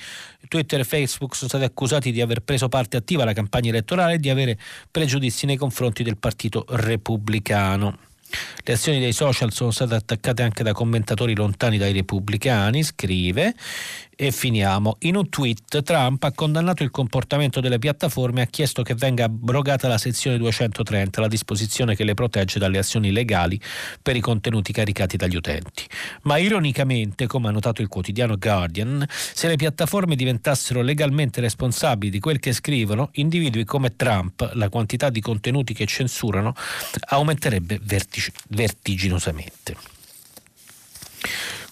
Twitter e Facebook sono stati accusati di aver preso parte attiva alla campagna elettorale e di avere pregiudizi nei confronti del Partito Repubblicano. Le azioni dei social sono state attaccate anche da commentatori lontani dai repubblicani, scrive, e finiamo. In un tweet Trump ha condannato il comportamento delle piattaforme e ha chiesto che venga abrogata la sezione 230, la disposizione che le protegge dalle azioni legali per i contenuti caricati dagli utenti. Ma ironicamente, come ha notato il quotidiano Guardian, se le piattaforme diventassero legalmente responsabili di quel che scrivono, individui come Trump, la quantità di contenuti che censurano aumenterebbe vertig- vertiginosamente.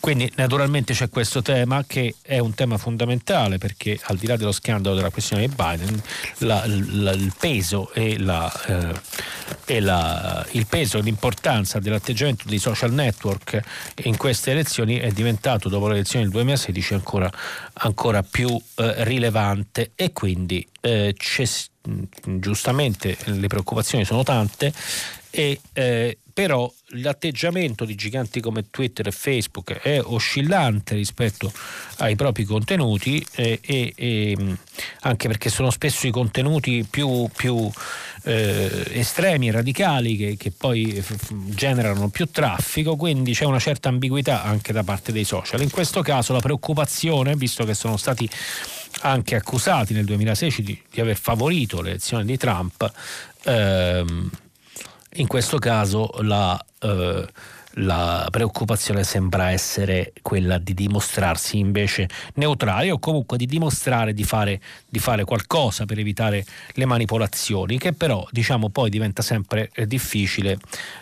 Quindi naturalmente c'è questo tema che è un tema fondamentale perché al di là dello scandalo della questione di Biden, la, la, il peso e, la, eh, e il peso e l'importanza dell'atteggiamento dei social network in queste elezioni è diventato dopo le elezioni del 2016 ancora, ancora più eh, rilevante. E quindi eh, giustamente le preoccupazioni sono tante e eh, però l'atteggiamento di giganti come Twitter e Facebook è oscillante rispetto ai propri contenuti e, e, e anche perché sono spesso i contenuti più, più eh, estremi e radicali che, che poi f- generano più traffico, quindi c'è una certa ambiguità anche da parte dei social. In questo caso la preoccupazione, visto che sono stati anche accusati nel 2016 di, di aver favorito l'elezione di Trump, ehm, in questo caso la, eh, la preoccupazione sembra essere quella di dimostrarsi invece neutrali o comunque di dimostrare di fare, di fare qualcosa per evitare le manipolazioni, che però diciamo poi diventa sempre eh, difficile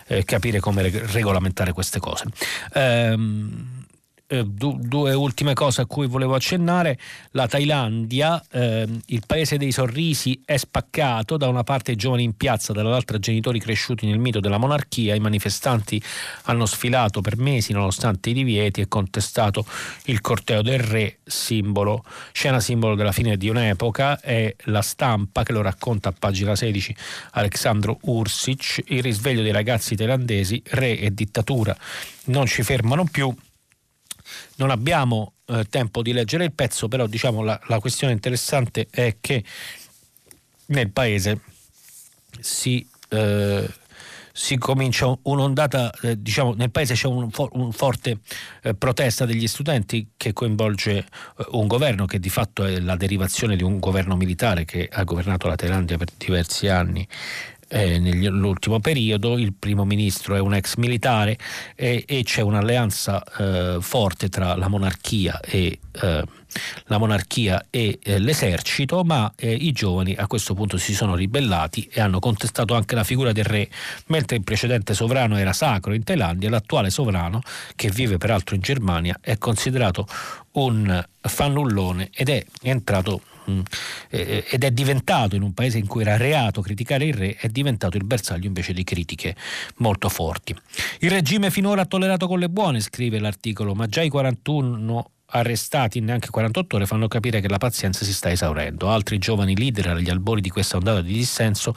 eh, capire come regolamentare queste cose. Ehm, eh, due ultime cose a cui volevo accennare. La Thailandia, eh, il paese dei sorrisi, è spaccato, da una parte i giovani in piazza, dall'altra genitori cresciuti nel mito della monarchia. I manifestanti hanno sfilato per mesi nonostante i divieti e contestato il corteo del re, simbolo, scena simbolo della fine di un'epoca. È la stampa che lo racconta a pagina 16 Alexandro Ursic, il risveglio dei ragazzi thailandesi, re e dittatura non ci fermano più non abbiamo eh, tempo di leggere il pezzo, però diciamo la, la questione interessante è che nel paese si, eh, si comincia un'ondata, eh, diciamo nel paese c'è un, for, un forte eh, protesta degli studenti che coinvolge eh, un governo che di fatto è la derivazione di un governo militare che ha governato la Thailandia per diversi anni eh, nell'ultimo periodo, il primo ministro è un ex militare e, e c'è un'alleanza eh, forte tra la monarchia e, eh, la monarchia e eh, l'esercito, ma eh, i giovani a questo punto si sono ribellati e hanno contestato anche la figura del re, mentre il precedente sovrano era sacro in Thailandia, l'attuale sovrano, che vive peraltro in Germania, è considerato un fannullone ed è entrato. Ed è diventato in un paese in cui era reato criticare il re, è diventato il bersaglio invece di critiche molto forti. Il regime finora ha tollerato con le buone, scrive l'articolo, ma già i 41 arrestati in neanche 48 ore fanno capire che la pazienza si sta esaurendo. Altri giovani leader agli albori di questa ondata di dissenso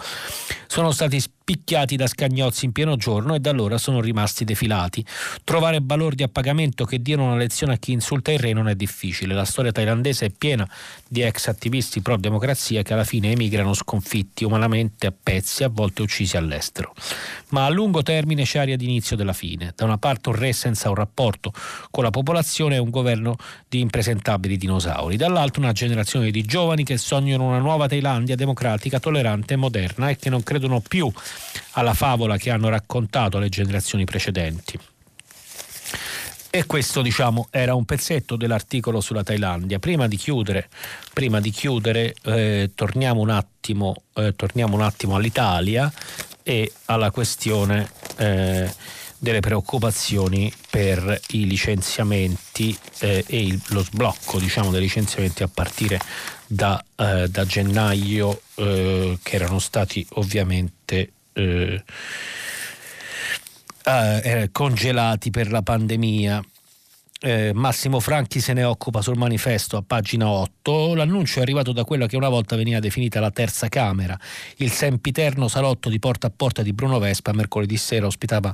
sono stati picchiati da scagnozzi in pieno giorno e da allora sono rimasti defilati. Trovare balordi a pagamento che diano una lezione a chi insulta il re non è difficile. La storia thailandese è piena di ex attivisti pro democrazia che alla fine emigrano sconfitti umanamente a pezzi, a volte uccisi all'estero. Ma a lungo termine c'è aria d'inizio della fine. Da una parte un re senza un rapporto con la popolazione e un governo di impresentabili dinosauri, dall'altro una generazione di giovani che sognano una nuova Thailandia democratica, tollerante e moderna e che non credono più alla favola che hanno raccontato le generazioni precedenti. E questo diciamo era un pezzetto dell'articolo sulla Thailandia. Prima di chiudere, prima di chiudere eh, torniamo, un attimo, eh, torniamo, un attimo, all'Italia e alla questione eh, delle preoccupazioni per i licenziamenti eh, e il, lo sblocco diciamo, dei licenziamenti a partire da, eh, da gennaio eh, che erano stati ovviamente eh, eh, congelati per la pandemia. Eh, Massimo Franchi se ne occupa sul manifesto a pagina 8. L'annuncio è arrivato da quella che una volta veniva definita la terza Camera. Il sempiterno salotto di porta a porta di Bruno Vespa mercoledì sera ospitava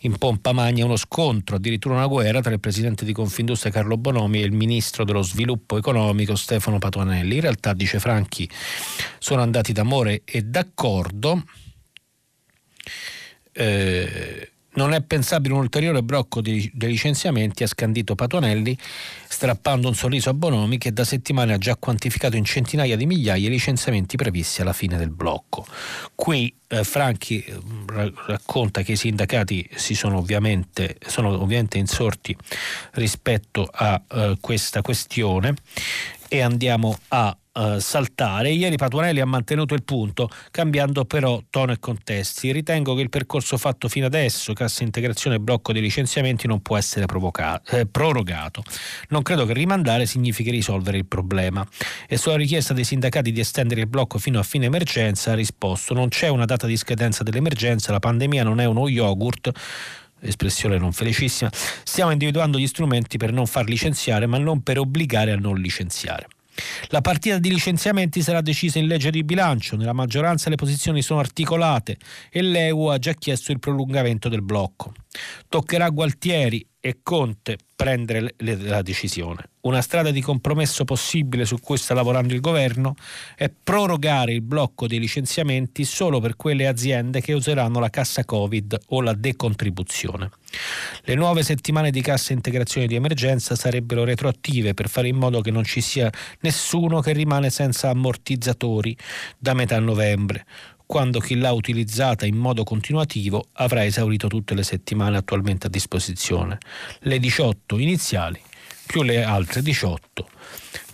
in pompa magna uno scontro, addirittura una guerra tra il presidente di Confindustria Carlo Bonomi e il ministro dello sviluppo economico Stefano Patuanelli. In realtà, dice Franchi, sono andati d'amore e d'accordo. Eh, non è pensabile un ulteriore blocco di, dei licenziamenti, ha scandito Patuanelli, strappando un sorriso a Bonomi che da settimane ha già quantificato in centinaia di migliaia i licenziamenti previsti alla fine del blocco. Qui eh, Franchi eh, racconta che i sindacati si sono ovviamente, sono ovviamente insorti rispetto a eh, questa questione e andiamo a uh, saltare. Ieri Patuanelli ha mantenuto il punto, cambiando però tono e contesti. Ritengo che il percorso fatto fino adesso, cassa integrazione e blocco dei licenziamenti, non può essere eh, prorogato. Non credo che rimandare significhi risolvere il problema. E sulla richiesta dei sindacati di estendere il blocco fino a fine emergenza ha risposto non c'è una data di scadenza dell'emergenza, la pandemia non è uno yogurt espressione non felicissima, stiamo individuando gli strumenti per non far licenziare, ma non per obbligare a non licenziare. La partita di licenziamenti sarà decisa in legge di bilancio, nella maggioranza le posizioni sono articolate e l'EU ha già chiesto il prolungamento del blocco. Toccherà a Gualtieri e Conte prendere la decisione. Una strada di compromesso possibile su cui sta lavorando il governo è prorogare il blocco dei licenziamenti solo per quelle aziende che useranno la cassa Covid o la decontribuzione. Le nuove settimane di cassa integrazione di emergenza sarebbero retroattive per fare in modo che non ci sia nessuno che rimane senza ammortizzatori da metà novembre quando chi l'ha utilizzata in modo continuativo avrà esaurito tutte le settimane attualmente a disposizione, le 18 iniziali più le altre 18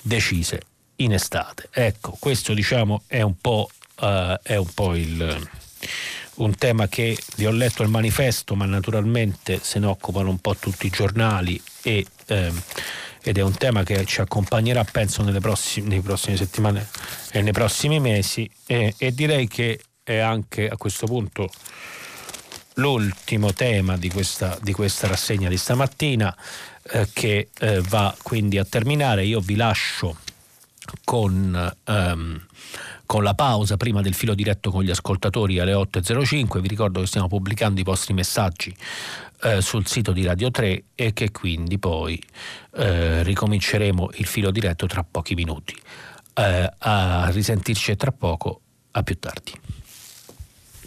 decise in estate. Ecco, questo diciamo è un po', uh, è un, po il, un tema che vi ho letto il manifesto, ma naturalmente se ne occupano un po' tutti i giornali e, ehm, ed è un tema che ci accompagnerà penso nelle prossime, nelle prossime settimane e nei prossimi mesi e, e direi che è anche a questo punto l'ultimo tema di questa, di questa rassegna di stamattina eh, che eh, va quindi a terminare. Io vi lascio con, ehm, con, la pausa prima del filo diretto con gli ascoltatori alle 8.05. Vi ricordo che stiamo pubblicando i vostri messaggi eh, sul sito di Radio 3 e che quindi poi eh, ricominceremo il filo diretto tra pochi minuti. Eh, a risentirci tra poco, a più tardi.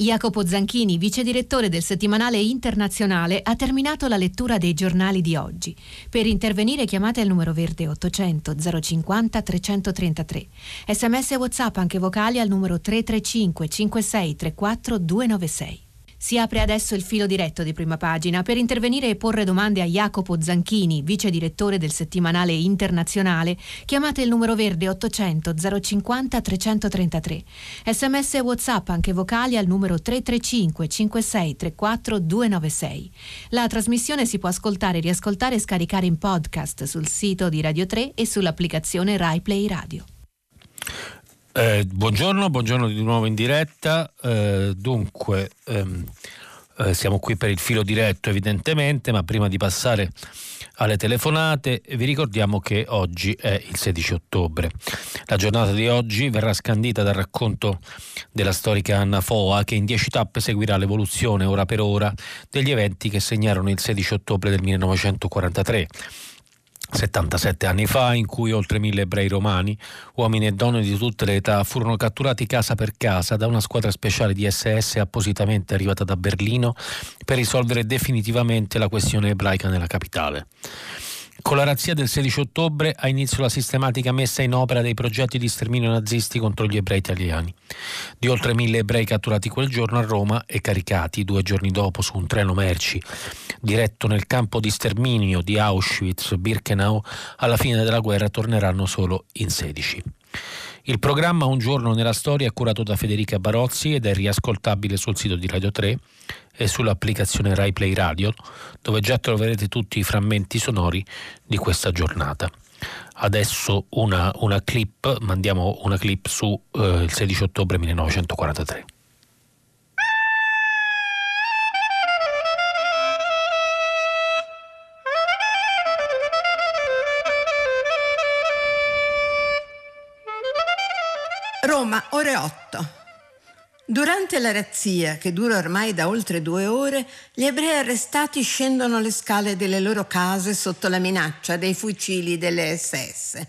Jacopo Zanchini, vice direttore del settimanale internazionale, ha terminato la lettura dei giornali di oggi. Per intervenire chiamate il numero verde 800 050 333. Sms e WhatsApp anche vocali al numero 335 56 34 296. Si apre adesso il filo diretto di prima pagina per intervenire e porre domande a Jacopo Zanchini, vice direttore del settimanale internazionale. Chiamate il numero verde 800 050 333. Sms e WhatsApp anche vocali al numero 335 56 34 296. La trasmissione si può ascoltare, riascoltare e scaricare in podcast sul sito di Radio 3 e sull'applicazione RaiPlay Radio. Eh, buongiorno, buongiorno di nuovo in diretta. Eh, dunque, ehm, eh, siamo qui per il filo diretto evidentemente, ma prima di passare alle telefonate vi ricordiamo che oggi è il 16 ottobre. La giornata di oggi verrà scandita dal racconto della storica Anna Foa che in dieci tappe seguirà l'evoluzione ora per ora degli eventi che segnarono il 16 ottobre del 1943 77 anni fa, in cui oltre mille ebrei romani, uomini e donne di tutte le età, furono catturati casa per casa da una squadra speciale di SS appositamente arrivata da Berlino per risolvere definitivamente la questione ebraica nella capitale. Con la razzia del 16 ottobre ha inizio la sistematica messa in opera dei progetti di sterminio nazisti contro gli ebrei italiani. Di oltre mille ebrei catturati quel giorno a Roma e caricati due giorni dopo su un treno merci diretto nel campo di sterminio di Auschwitz-Birkenau, alla fine della guerra torneranno solo in 16. Il programma Un giorno nella storia è curato da Federica Barozzi ed è riascoltabile sul sito di Radio 3 e sull'applicazione Rai Play Radio, dove già troverete tutti i frammenti sonori di questa giornata. Adesso una, una clip, mandiamo una clip su eh, il 16 ottobre 1943. Roma, ore 8. Durante la razzia, che dura ormai da oltre due ore, gli ebrei arrestati scendono le scale delle loro case sotto la minaccia dei fucili delle SS.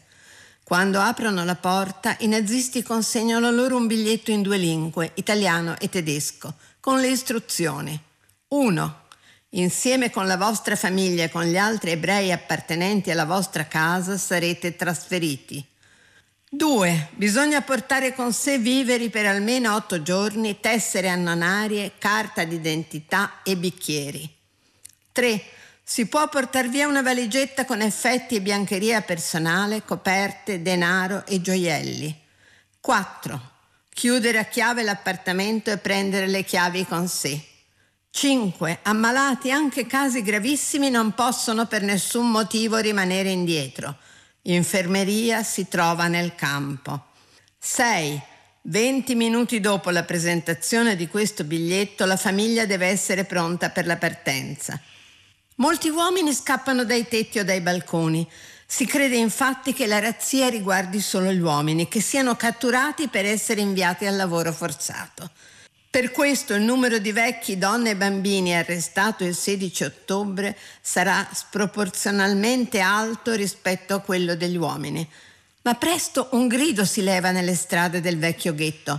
Quando aprono la porta, i nazisti consegnano loro un biglietto in due lingue, italiano e tedesco, con le istruzioni. 1. Insieme con la vostra famiglia e con gli altri ebrei appartenenti alla vostra casa sarete trasferiti. 2. Bisogna portare con sé viveri per almeno otto giorni, tessere annonarie, carta d'identità e bicchieri. 3. Si può portare via una valigetta con effetti e biancheria personale, coperte, denaro e gioielli. 4. Chiudere a chiave l'appartamento e prendere le chiavi con sé. 5. Ammalati, anche casi gravissimi, non possono per nessun motivo rimanere indietro. Infermeria si trova nel campo. 6. 20 minuti dopo la presentazione di questo biglietto la famiglia deve essere pronta per la partenza. Molti uomini scappano dai tetti o dai balconi. Si crede infatti che la razzia riguardi solo gli uomini, che siano catturati per essere inviati al lavoro forzato. Per questo il numero di vecchi, donne e bambini arrestato il 16 ottobre sarà sproporzionalmente alto rispetto a quello degli uomini. Ma presto un grido si leva nelle strade del vecchio ghetto.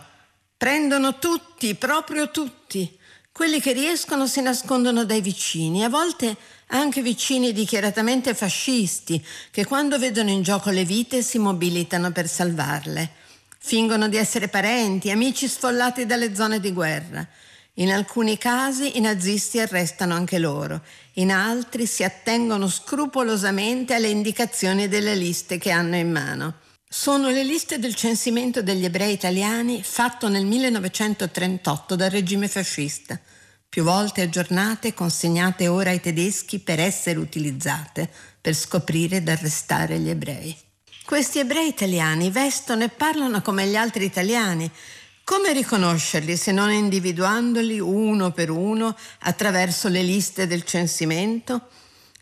Prendono tutti, proprio tutti. Quelli che riescono si nascondono dai vicini, a volte anche vicini dichiaratamente fascisti, che quando vedono in gioco le vite si mobilitano per salvarle. Fingono di essere parenti, amici sfollati dalle zone di guerra. In alcuni casi i nazisti arrestano anche loro, in altri si attengono scrupolosamente alle indicazioni delle liste che hanno in mano. Sono le liste del censimento degli ebrei italiani fatto nel 1938 dal regime fascista, più volte aggiornate e consegnate ora ai tedeschi per essere utilizzate per scoprire ed arrestare gli ebrei. Questi ebrei italiani vestono e parlano come gli altri italiani. Come riconoscerli se non individuandoli uno per uno attraverso le liste del censimento?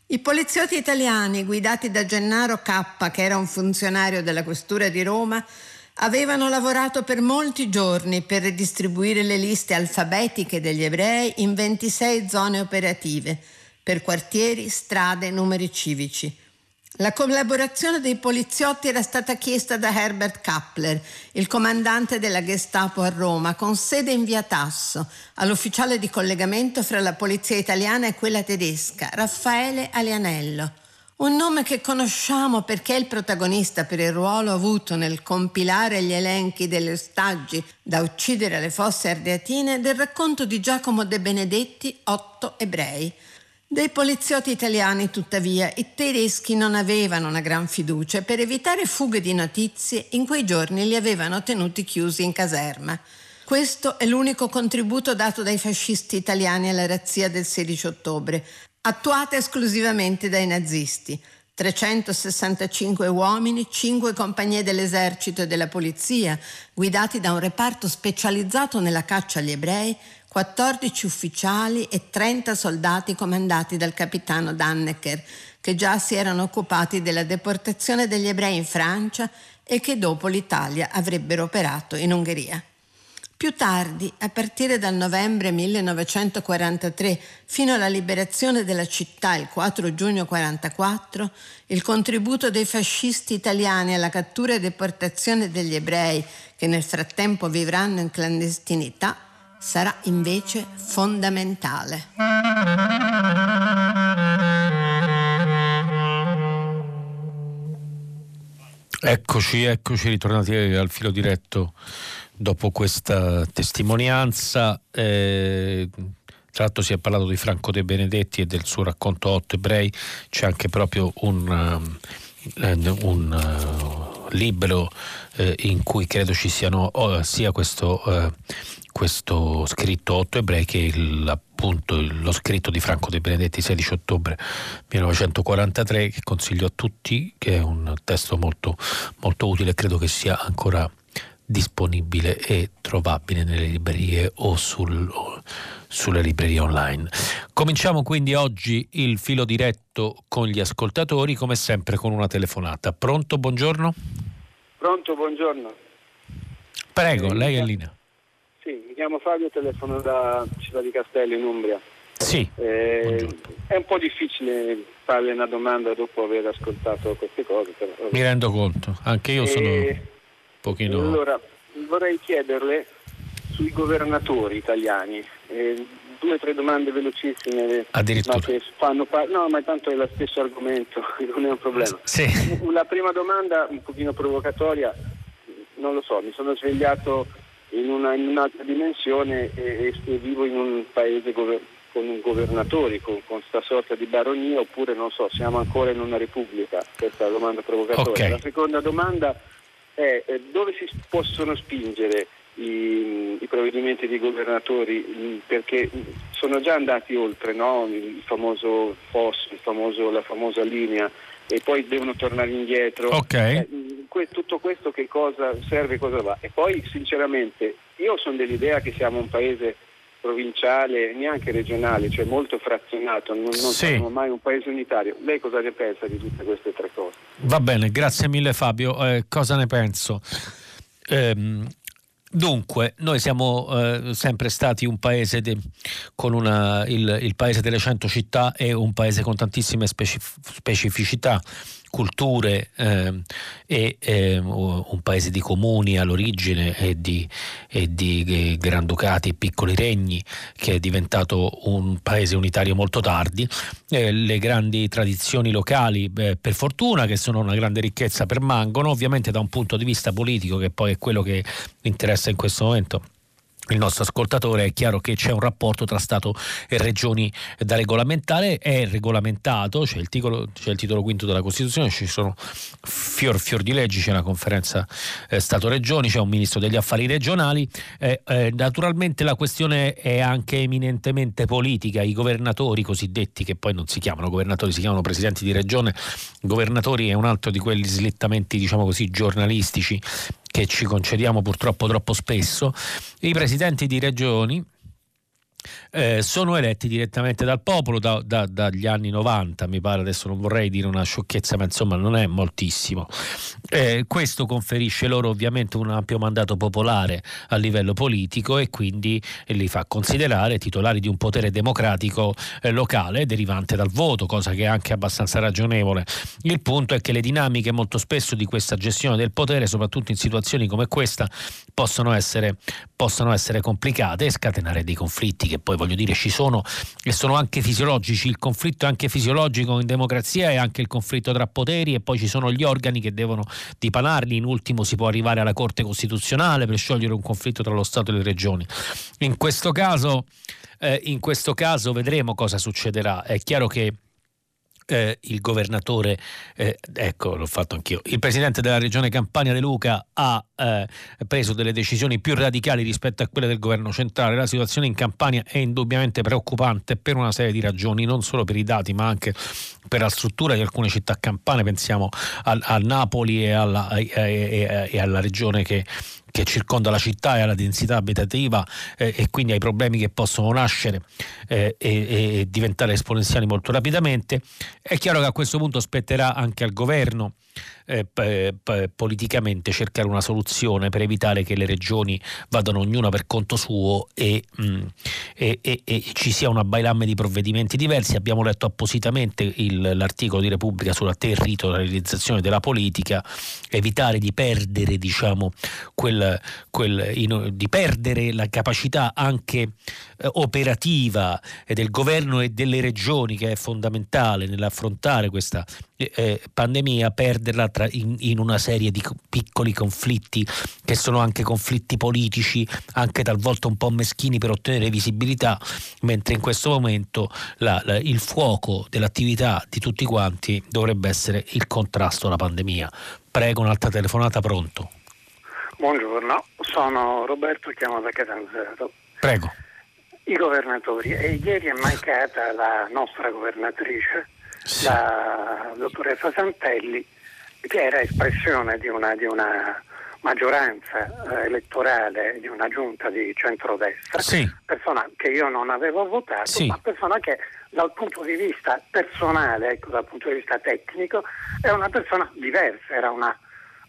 I poliziotti italiani, guidati da Gennaro K., che era un funzionario della questura di Roma, avevano lavorato per molti giorni per ridistribuire le liste alfabetiche degli ebrei in 26 zone operative, per quartieri, strade, numeri civici. La collaborazione dei poliziotti era stata chiesta da Herbert Kappler, il comandante della Gestapo a Roma, con sede in via Tasso, all'ufficiale di collegamento fra la polizia italiana e quella tedesca, Raffaele Alianello. Un nome che conosciamo perché è il protagonista per il ruolo avuto nel compilare gli elenchi delle ostaggi da uccidere alle fosse ardeatine del racconto di Giacomo De Benedetti, Otto ebrei. Dei poliziotti italiani, tuttavia, i tedeschi non avevano una gran fiducia e per evitare fughe di notizie in quei giorni li avevano tenuti chiusi in caserma. Questo è l'unico contributo dato dai fascisti italiani alla razzia del 16 ottobre, attuata esclusivamente dai nazisti. 365 uomini, 5 compagnie dell'esercito e della polizia, guidati da un reparto specializzato nella caccia agli ebrei, 14 ufficiali e 30 soldati comandati dal capitano Dannecker, che già si erano occupati della deportazione degli ebrei in Francia e che dopo l'Italia avrebbero operato in Ungheria. Più tardi, a partire dal novembre 1943 fino alla liberazione della città il 4 giugno 1944, il contributo dei fascisti italiani alla cattura e deportazione degli ebrei che nel frattempo vivranno in clandestinità sarà invece fondamentale. Eccoci, eccoci ritornati al filo diretto dopo questa testimonianza. Eh, tra l'altro si è parlato di Franco De Benedetti e del suo racconto Otto Ebrei, c'è anche proprio un, um, un uh, libro eh, in cui credo ci siano oh, sia questo uh, questo scritto Otto Ebrei che il, appunto lo scritto di Franco De Benedetti 16 ottobre 1943 che consiglio a tutti che è un testo molto, molto utile credo che sia ancora disponibile e trovabile nelle librerie o, sul, o sulle librerie online. Cominciamo quindi oggi il filo diretto con gli ascoltatori come sempre con una telefonata. Pronto, buongiorno? Pronto, buongiorno. Prego, lei è in linea. Sì, mi chiamo Fabio, telefono da Città di Castello in Umbria. Sì. Eh, è un po' difficile farle una domanda dopo aver ascoltato queste cose. Però, Mi rendo conto, anche io sono un pochino... Allora, vorrei chiederle sui governatori italiani. Eh, due o tre domande velocissime. Addirittura. Ma che fanno par- no, ma tanto è lo stesso argomento, non è un problema. Sì. La prima domanda, un pochino provocatoria, non lo so, mi sono svegliato in, una, in un'altra dimensione e, e, vivo in un paese gover- con un governatori, con questa sorta di baronia, oppure non so, siamo ancora in una repubblica? Questa è la domanda provocatoria. Okay. La seconda domanda è eh, dove si possono spingere i, i, provvedimenti dei governatori perché sono già andati oltre no? il famoso FOS, il famoso, la famosa linea e poi devono tornare indietro. Okay. Eh, tutto questo che cosa serve, cosa va. E poi sinceramente io sono dell'idea che siamo un paese provinciale, neanche regionale, cioè molto frazionato, non, non sì. siamo mai un paese unitario. Lei cosa ne pensa di tutte queste tre cose? Va bene, grazie mille Fabio. Eh, cosa ne penso? Ehm, Dunque, noi siamo eh, sempre stati un paese de, con una, il, il, paese delle cento città e un paese con tantissime specif- specificità culture eh, e eh, un paese di comuni all'origine e di, e di eh, granducati e piccoli regni che è diventato un paese unitario molto tardi. Eh, le grandi tradizioni locali, per fortuna, che sono una grande ricchezza, permangono, ovviamente da un punto di vista politico, che poi è quello che interessa in questo momento il nostro ascoltatore è chiaro che c'è un rapporto tra Stato e regioni da regolamentare, è regolamentato, c'è il titolo, c'è il titolo quinto della Costituzione, ci sono fior, fior di leggi, c'è una conferenza eh, Stato-Regioni, c'è un ministro degli affari regionali, eh, eh, naturalmente la questione è anche eminentemente politica, i governatori cosiddetti, che poi non si chiamano governatori, si chiamano presidenti di regione, governatori è un altro di quegli slittamenti diciamo così giornalistici che ci concediamo purtroppo troppo spesso, i presidenti di regioni eh, sono eletti direttamente dal popolo da, da, dagli anni 90, mi pare, adesso non vorrei dire una sciocchezza, ma insomma non è moltissimo. Eh, questo conferisce loro ovviamente un ampio mandato popolare a livello politico e quindi li fa considerare titolari di un potere democratico eh, locale derivante dal voto, cosa che è anche abbastanza ragionevole. Il punto è che le dinamiche molto spesso di questa gestione del potere, soprattutto in situazioni come questa, possono essere, possono essere complicate e scatenare dei conflitti che poi voglio dire ci sono e sono anche fisiologici, il conflitto è anche fisiologico in democrazia e anche il conflitto tra poteri e poi ci sono gli organi che devono dipanarli, in ultimo si può arrivare alla Corte Costituzionale per sciogliere un conflitto tra lo Stato e le regioni. In questo caso, eh, in questo caso vedremo cosa succederà, è chiaro che eh, il governatore, eh, ecco l'ho fatto anch'io, il presidente della regione Campania De Luca ha eh, preso delle decisioni più radicali rispetto a quelle del governo centrale. La situazione in Campania è indubbiamente preoccupante per una serie di ragioni, non solo per i dati ma anche per la struttura di alcune città campane, pensiamo a, a Napoli e alla, e, e, e alla regione che che circonda la città e alla densità abitativa eh, e quindi ai problemi che possono nascere eh, e, e diventare esponenziali molto rapidamente, è chiaro che a questo punto spetterà anche al governo eh, p- politicamente cercare una soluzione per evitare che le regioni vadano ognuna per conto suo e, mh, mm, e, e, e ci sia una bailamme di provvedimenti diversi. Abbiamo letto appositamente il, l'articolo di Repubblica sulla territorializzazione della politica, evitare di perdere, diciamo, quel, quel, in, di perdere la capacità anche eh, operativa del governo e delle regioni che è fondamentale nell'affrontare questa eh, eh pandemia, perderla tra, in, in, una serie di piccoli conflitti che sono anche conflitti politici, anche talvolta un po' meschini per ottenere visibilità, mentre in questo momento la, la, il fuoco dell'attività di tutti quanti dovrebbe essere il contrasto alla pandemia. Prego un'altra telefonata, pronto. Buongiorno, sono Roberto, chiamo da Catanzaro. Prego. I governatori, e ieri è mancata la nostra governatrice, sì. la dottoressa Santelli, che era espressione di una, di una maggioranza eh, elettorale di una giunta di centrodestra, sì. persona che io non avevo votato, sì. ma persona che dal punto di vista personale, ecco, dal punto di vista tecnico, è una persona diversa, era una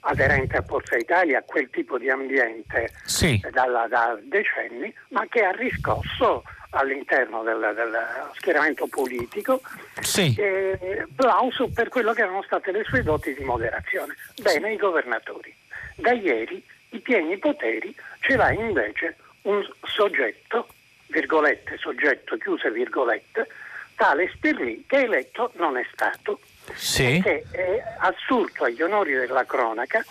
aderente a Forza Italia, a quel tipo di ambiente sì. dalla, da decenni, ma che ha riscosso all'interno del, del schieramento politico sì. eh, plauso per quello che erano state le sue doti di moderazione. Bene, i governatori. Da ieri i pieni poteri ce l'ha invece un soggetto, virgolette, soggetto, chiuse virgolette, tale Spirlì, che eletto non è stato. Sì. Che è assurto agli onori della cronaca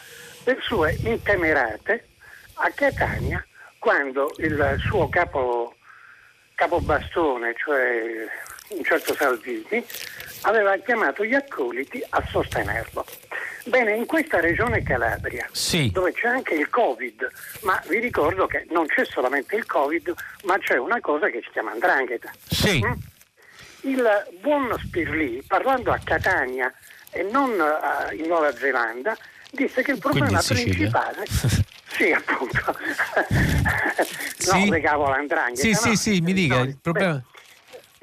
per sue intemerate a Catania quando il suo capo capobastone, cioè un certo Salvini, aveva chiamato gli accoliti a sostenerlo. Bene, in questa regione Calabria, sì. dove c'è anche il Covid, ma vi ricordo che non c'è solamente il Covid, ma c'è una cosa che si chiama Andrangheta. Sì. Mm? Il buon Spirlì, parlando a Catania e non uh, in Nuova Zelanda, disse che il problema principale Sì, appunto. sì? no, legavo l'andrangheta. Sì, no? sì, sì, mi dica. Il problema... Beh,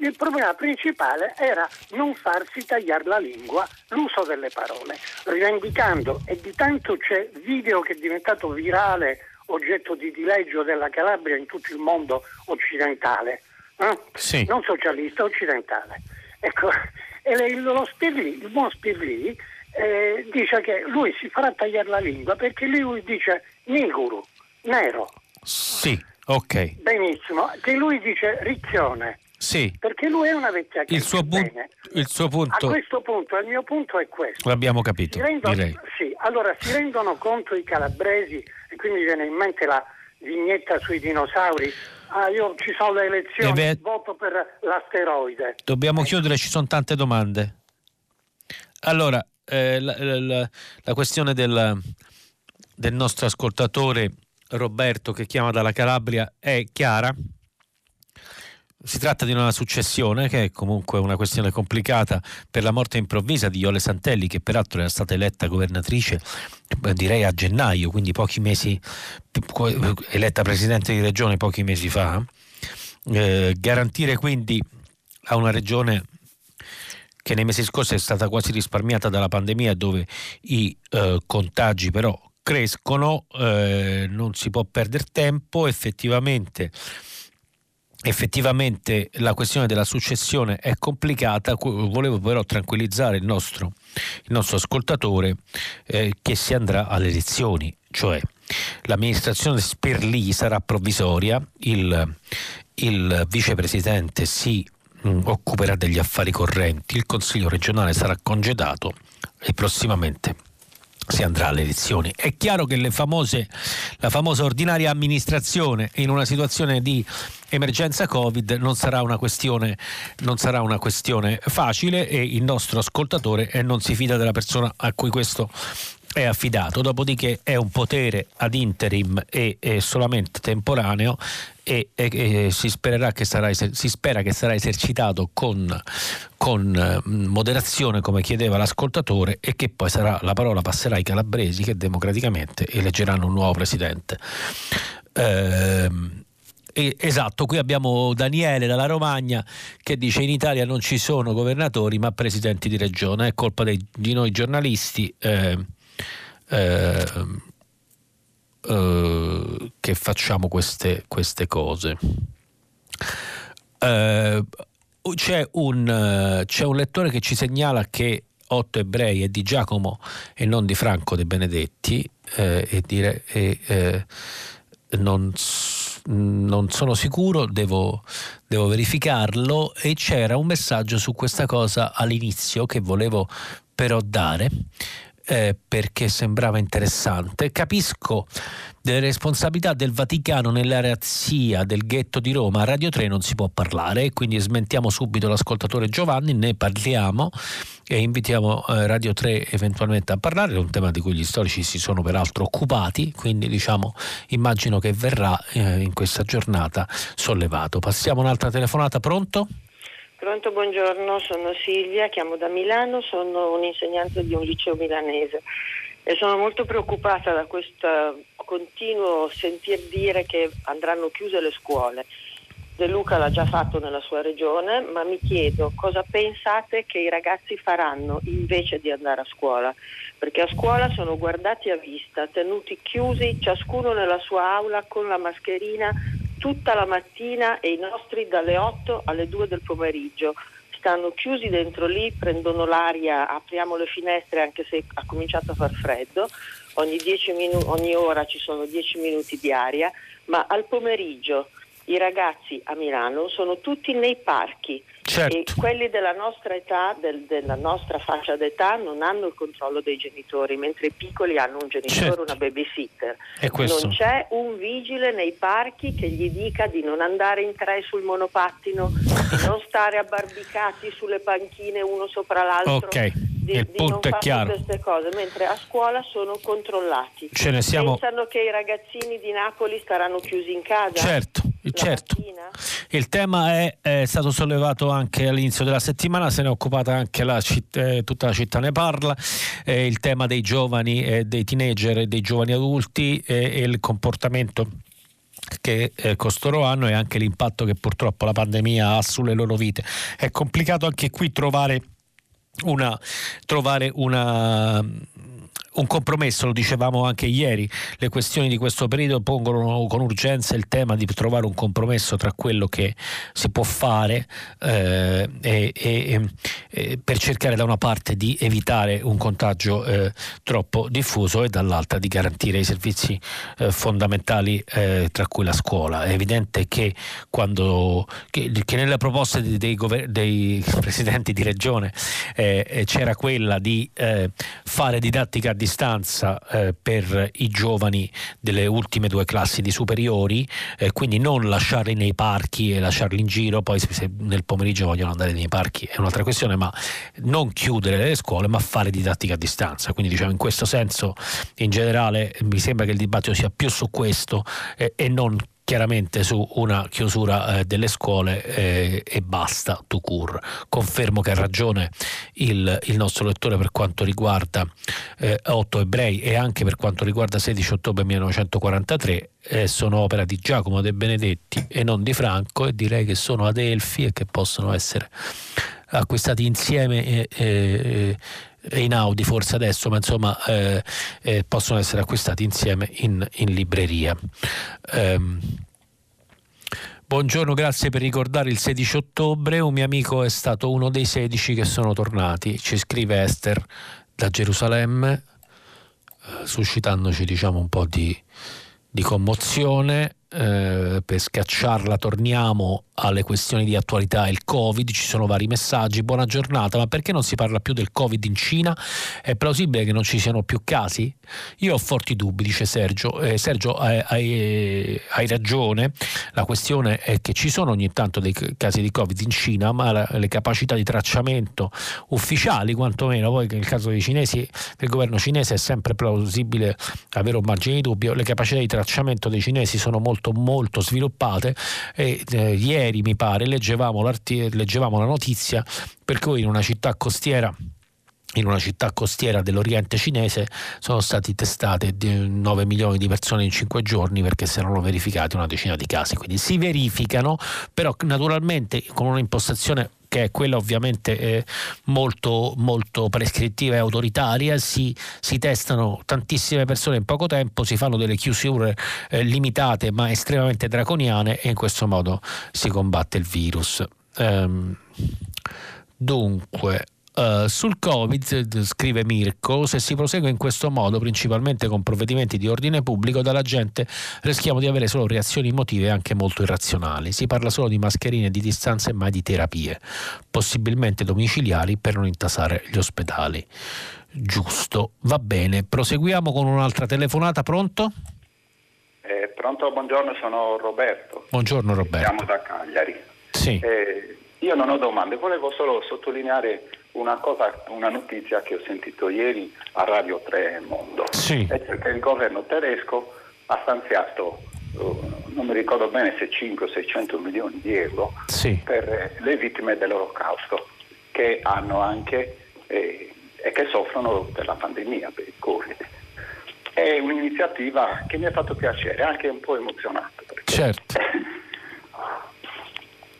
il problema principale era non farsi tagliare la lingua, l'uso delle parole, rivendicando, e di tanto c'è video che è diventato virale, oggetto di dileggio della Calabria in tutto il mondo occidentale, eh? sì. non socialista, occidentale. Ecco, e lo Spirlì, il buon Spirlì eh, dice che lui si farà tagliare la lingua perché lui dice Niguru, nero. Sì, ok. Benissimo, che lui dice ricchione. Sì. Perché lui è una vecchia il suo, bu- il suo punto. A questo punto, il mio punto è questo. L'abbiamo capito. Rendono, direi. Sì, allora si rendono conto i calabresi, e qui mi viene in mente la vignetta sui dinosauri. Ah, io ci sono le elezioni, Deve... voto per l'asteroide. Dobbiamo chiudere, ci sono tante domande. Allora, eh, la, la, la, questione del, del nostro ascoltatore Roberto che chiama dalla Calabria è chiara. Si tratta di una successione che è comunque una questione complicata per la morte improvvisa di Iole Santelli, che peraltro era stata eletta governatrice direi a gennaio, quindi pochi mesi, eletta presidente di regione pochi mesi fa eh, garantire quindi a una regione che nei mesi scorsi è stata quasi risparmiata dalla pandemia dove i eh, contagi però crescono, eh, non si può perdere tempo, effettivamente effettivamente la questione della successione è complicata, volevo però tranquillizzare il nostro, il nostro ascoltatore eh, che si andrà alle elezioni, cioè l'amministrazione Sperlì sarà provvisoria, il, il vicepresidente si mh, mm, occuperà degli affari correnti, il consiglio regionale sarà congedato e prossimamente si andrà alle elezioni. È chiaro che famose, la famosa ordinaria amministrazione in una situazione di emergenza Covid non sarà non sarà una questione facile e il nostro ascoltatore non si fida della persona a cui questo è affidato, dopodiché è un potere ad interim e, e solamente temporaneo e, e, e si, che sarà, si, spera che sarà esercitato con, con, moderazione come chiedeva l'ascoltatore e che poi sarà, la parola passerà ai calabresi che democraticamente eleggeranno un nuovo presidente. Eh, esatto, qui abbiamo Daniele dalla Romagna che dice in Italia non ci sono governatori ma presidenti di regione, è colpa dei, di noi giornalisti. Eh, eh, eh, che facciamo queste, queste cose. Eh, c'è, un, c'è un lettore che ci segnala che otto ebrei è di Giacomo e non di Franco De Benedetti eh, e dire e, eh, non, non, sono sicuro, devo, devo, verificarlo e c'era un messaggio su questa cosa all'inizio che volevo però dare eh, perché sembrava interessante. Capisco delle responsabilità del Vaticano nella razzia del ghetto di Roma. A Radio 3 non si può parlare, quindi smentiamo subito l'ascoltatore Giovanni, ne parliamo e invitiamo eh, Radio 3 eventualmente a parlare. È un tema di cui gli storici si sono peraltro occupati, quindi diciamo immagino che verrà eh, in questa giornata sollevato. Passiamo un'altra telefonata, pronto? Pronto, buongiorno, sono Silvia, chiamo da Milano, sono un'insegnante di un liceo milanese e sono molto preoccupata da questo continuo sentir dire che andranno chiuse le scuole. De Luca l'ha già fatto nella sua regione, ma mi chiedo cosa pensate che i ragazzi faranno invece di andare a scuola, perché a scuola sono guardati a vista, tenuti chiusi, ciascuno nella sua aula con la mascherina tutta la mattina e i nostri dalle 8 alle 2 del pomeriggio. Stanno chiusi dentro lì, prendono l'aria, apriamo le finestre anche se ha cominciato a far freddo, ogni, minu- ogni ora ci sono 10 minuti di aria, ma al pomeriggio i ragazzi a Milano sono tutti nei parchi certo. e quelli della nostra età, del, della nostra fascia d'età non hanno il controllo dei genitori, mentre i piccoli hanno un genitore, certo. una babysitter. Non c'è un vigile nei parchi che gli dica di non andare in tre sul monopattino, di non stare abbarbicati sulle panchine uno sopra l'altro. Okay. Di, il punto è chiaro. queste cose, mentre a scuola sono controllati. Ce ne siamo... Pensano che i ragazzini di Napoli staranno chiusi in casa? Certo, certo. Il tema è, è, stato sollevato anche all'inizio della settimana, se ne è occupata anche la citt- eh, tutta la città ne parla, eh, il tema dei giovani, eh, dei teenager e dei giovani adulti e il comportamento che eh, costoro hanno e anche l'impatto che purtroppo la pandemia ha sulle loro vite. È complicato anche qui trovare una, trovare una un compromesso, lo dicevamo anche ieri, le questioni di questo periodo pongono con urgenza il tema di trovare un compromesso tra quello che si può fare eh, e, e, e per cercare da una parte di evitare un contagio eh, troppo diffuso e dall'altra di garantire i servizi eh, fondamentali eh, tra cui la scuola. È evidente che, quando, che, che nelle proposte dei, dei, dei, presidenti di regione eh, eh, c'era quella di fare didattica distanza eh, per i giovani delle ultime due classi di superiori, eh, quindi non lasciarli nei parchi e lasciarli in giro, poi se nel pomeriggio vogliono andare nei parchi è un'altra questione, ma non chiudere le scuole ma fare didattica a distanza. Quindi diciamo in questo senso in generale mi sembra che il dibattito sia più su questo eh, e non chiaramente su una chiusura eh, delle scuole eh, e basta, tu cur. Confermo che ha ragione il, il nostro lettore per quanto riguarda eh, 8 ebrei e anche per quanto riguarda 16 ottobre 1943 eh, sono opera di Giacomo De Benedetti e non di Franco e direi che sono Adelfi e che possono essere acquistati insieme e, e, e in Audi forse adesso, ma insomma eh, eh, possono essere acquistati insieme in, in libreria. Um, Buongiorno, grazie per ricordare il 16 ottobre. Un mio amico è stato uno dei 16 che sono tornati. Ci scrive Esther da Gerusalemme, eh, suscitandoci diciamo un po' di, di commozione. Eh, per scacciarla torniamo alle questioni di attualità il Covid, ci sono vari messaggi, buona giornata, ma perché non si parla più del Covid in Cina? È plausibile che non ci siano più casi? Io ho forti dubbi, dice Sergio. Eh, Sergio, hai, hai, hai, ragione, la questione è che ci sono ogni tanto dei casi di Covid in Cina, ma la, le capacità di tracciamento ufficiali, quantomeno, poi nel caso dei cinesi, del governo cinese è sempre plausibile avere un margine di dubbio, le capacità di tracciamento dei cinesi sono molto molto sviluppate. E eh, ieri mi pare leggevamo, leggevamo la notizia per cui in una città costiera in una città costiera dell'Oriente cinese sono stati testate 9 milioni di persone in 5 giorni perché si erano verificati una decina di casi. Quindi si verificano, però naturalmente con un'impostazione che è quella ovviamente eh, molto, molto, prescrittiva e autoritaria, si, si, testano tantissime persone in poco tempo, si fanno delle chiusure eh, limitate ma estremamente draconiane e in questo modo si combatte il virus. Um, dunque, Uh, sul Covid, scrive Mirko, se si prosegue in questo modo, principalmente con provvedimenti di ordine pubblico, dalla gente rischiamo di avere solo reazioni emotive anche molto irrazionali. Si parla solo di mascherine, di distanze e mai di terapie, possibilmente domiciliari per non intasare gli ospedali. Giusto, va bene. Proseguiamo con un'altra telefonata, pronto? Eh, pronto, buongiorno, sono Roberto. Buongiorno Roberto. Siamo da Cagliari. Sì. Eh, io non ho domande, volevo solo sottolineare una, cosa, una notizia che ho sentito ieri a Radio 3 Mondo, sì. è che il governo tedesco ha stanziato, uh, non mi ricordo bene se 5 o 600 milioni di euro sì. per le vittime dell'olocausto che hanno anche eh, e che soffrono per la pandemia, per il Covid. È un'iniziativa che mi ha fatto piacere, anche un po' emozionato. Certo.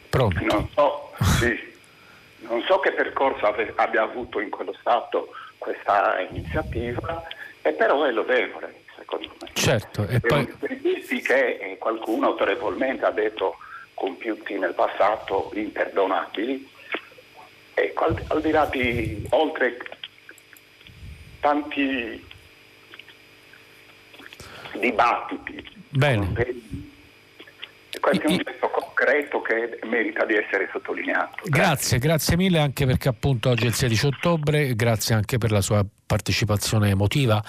Pronto? Non so, sì non so che percorso abbia avuto in quello Stato questa iniziativa, e però è lodevole, secondo me. Certo, e poi... Servizi che eh, qualcuno autorevolmente ha detto compiuti nel passato imperdonabili, e al, al di là di oltre tanti dibattiti, Bene questo è un gesto concreto che merita di essere sottolineato. Grazie. grazie, grazie mille anche perché appunto oggi è il 16 ottobre, grazie anche per la sua partecipazione emotiva.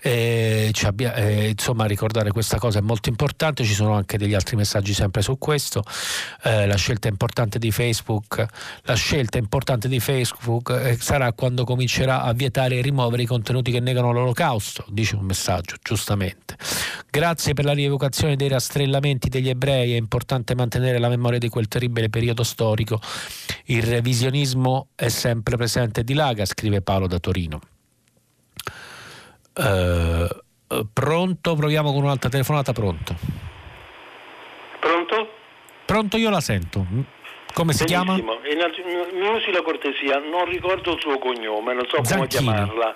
Eh, abbia, eh, insomma, ricordare questa cosa è molto importante. Ci sono anche degli altri messaggi sempre su questo. Eh, la scelta importante di Facebook, la scelta importante di Facebook eh, sarà quando comincerà a vietare e rimuovere i contenuti che negano l'olocausto, dice un messaggio, giustamente. Grazie per la rievocazione dei rastrellamenti degli ebrei. È importante mantenere la memoria di quel terribile periodo storico. Il revisionismo è sempre presente di Laga, scrive Paolo da Torino. Uh, pronto? Proviamo con un'altra telefonata. Pronto? Pronto? Pronto, io la sento. Come si Benissimo. chiama? Mi usi la cortesia, non ricordo il suo cognome, non so Zanchini. come chiamarla.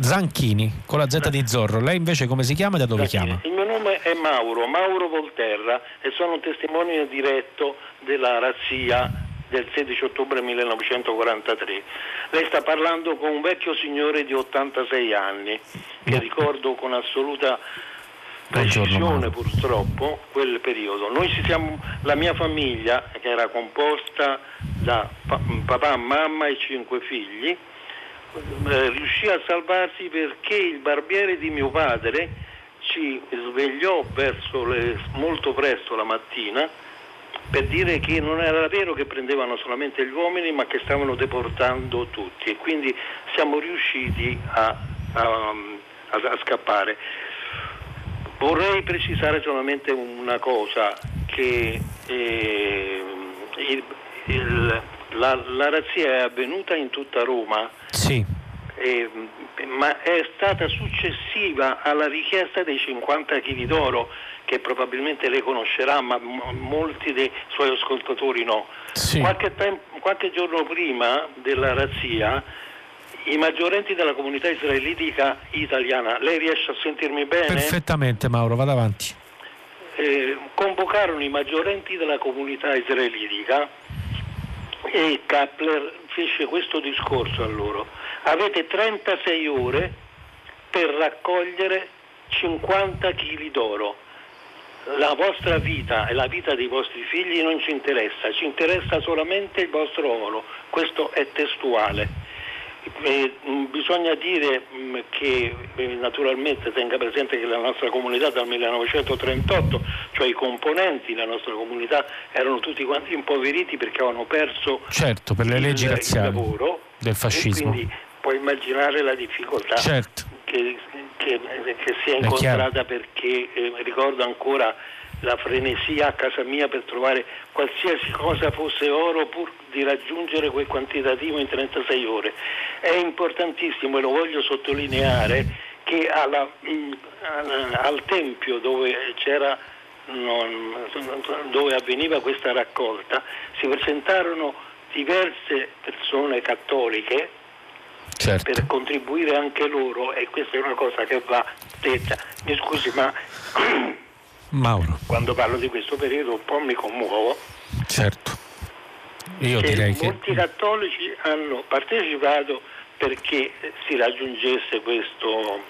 Zanchini, con la Z di Zorro. Lei invece come si chiama e da dove Zanchini. chiama? Il mio nome è Mauro, Mauro Volterra e sono un testimone diretto della razzia del 16 ottobre 1943. Lei sta parlando con un vecchio signore di 86 anni che ricordo con assoluta precisione purtroppo quel periodo. Noi siamo, la mia famiglia che era composta da papà, mamma e cinque figli riuscì a salvarsi perché il barbiere di mio padre ci svegliò le, molto presto la mattina per dire che non era vero che prendevano solamente gli uomini ma che stavano deportando tutti e quindi siamo riusciti a, a, a, a scappare. Vorrei precisare solamente una cosa, che eh, il, il, la, la, razzia è avvenuta in tutta Roma, sì. eh, ma è stata successiva alla richiesta dei 50 kg d'oro, che probabilmente lei conoscerà, ma m- molti dei suoi ascoltatori no. Sì. Qualche, tempo, qualche giorno prima della razzia i maggiorenti della comunità israelitica italiana. Lei riesce a sentirmi bene? Perfettamente Mauro, vado avanti. Eh, convocarono i maggiorenti della comunità israelitica e Kappler fece questo discorso a loro. Avete 36 ore per raccogliere 50 kg d'oro. La vostra vita e la vita dei vostri figli non ci interessa, ci interessa solamente il vostro oro. Questo è testuale. Eh, bisogna dire mh, mm, che eh, naturalmente tenga presente che la nostra comunità dal 1938, cioè i componenti della nostra comunità erano tutti quanti impoveriti perché avevano perso certo, per le leggi il, razziali il lavoro del fascismo. quindi puoi immaginare la difficoltà certo. che, che, che, si è incontrata perché eh, ricordo ancora la frenesia a casa mia per trovare qualsiasi cosa fosse oro pur di raggiungere quel quantitativo in 36 ore. È importantissimo e lo voglio sottolineare che alla, mh, al Tempio dove c'era dove avveniva questa raccolta si presentarono diverse persone cattoliche certo. per contribuire anche loro e questa è una cosa che va detta. Mi scusi ma Mauro. Quando parlo di questo periodo un po' mi commuovo. Certo. Io che direi molti che... cattolici hanno partecipato perché si raggiungesse questo,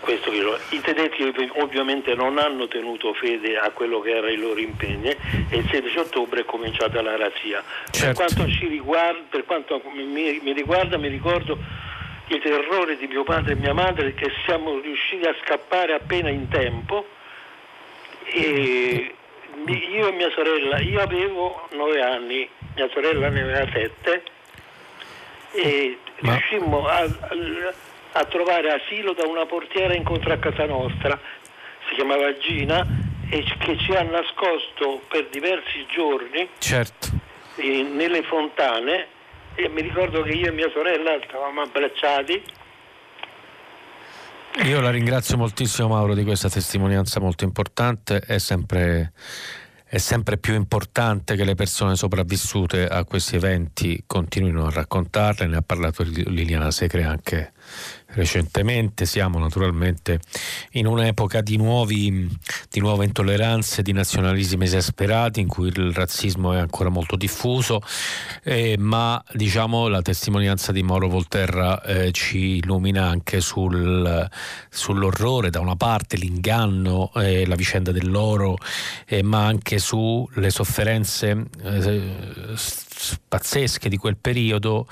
questo I tedeschi ovviamente non hanno tenuto fede a quello che era il loro impegno e il 16 ottobre è cominciata la razzia. Certo. Per quanto, riguarda, per quanto mi, mi riguarda mi ricordo i terrori di mio padre e mia madre che siamo riusciti a scappare appena in tempo e io e mia sorella, io avevo nove anni, mia sorella ne aveva sette e Ma... riuscimmo a, a, trovare asilo da una portiera incontro a casa nostra, si chiamava Gina, e che ci ha nascosto per diversi giorni certo. nelle fontane e mi ricordo che io e mia sorella stavamo abbracciati io la ringrazio moltissimo Mauro di questa testimonianza molto importante, è sempre, è sempre, più importante che le persone sopravvissute a questi eventi continuino a raccontarle, ne ha parlato Liliana Segre anche recentemente. Siamo naturalmente in un'epoca di, nuovi, di nuove intolleranze, di nazionalismi esasperati in cui il razzismo è ancora molto diffuso, eh, ma diciamo la testimonianza di Mauro Volterra eh, ci illumina anche sul, sull'orrore da una parte, l'inganno, eh, la vicenda dell'oro, eh, ma anche sulle sofferenze eh, pazzesche di quel periodo,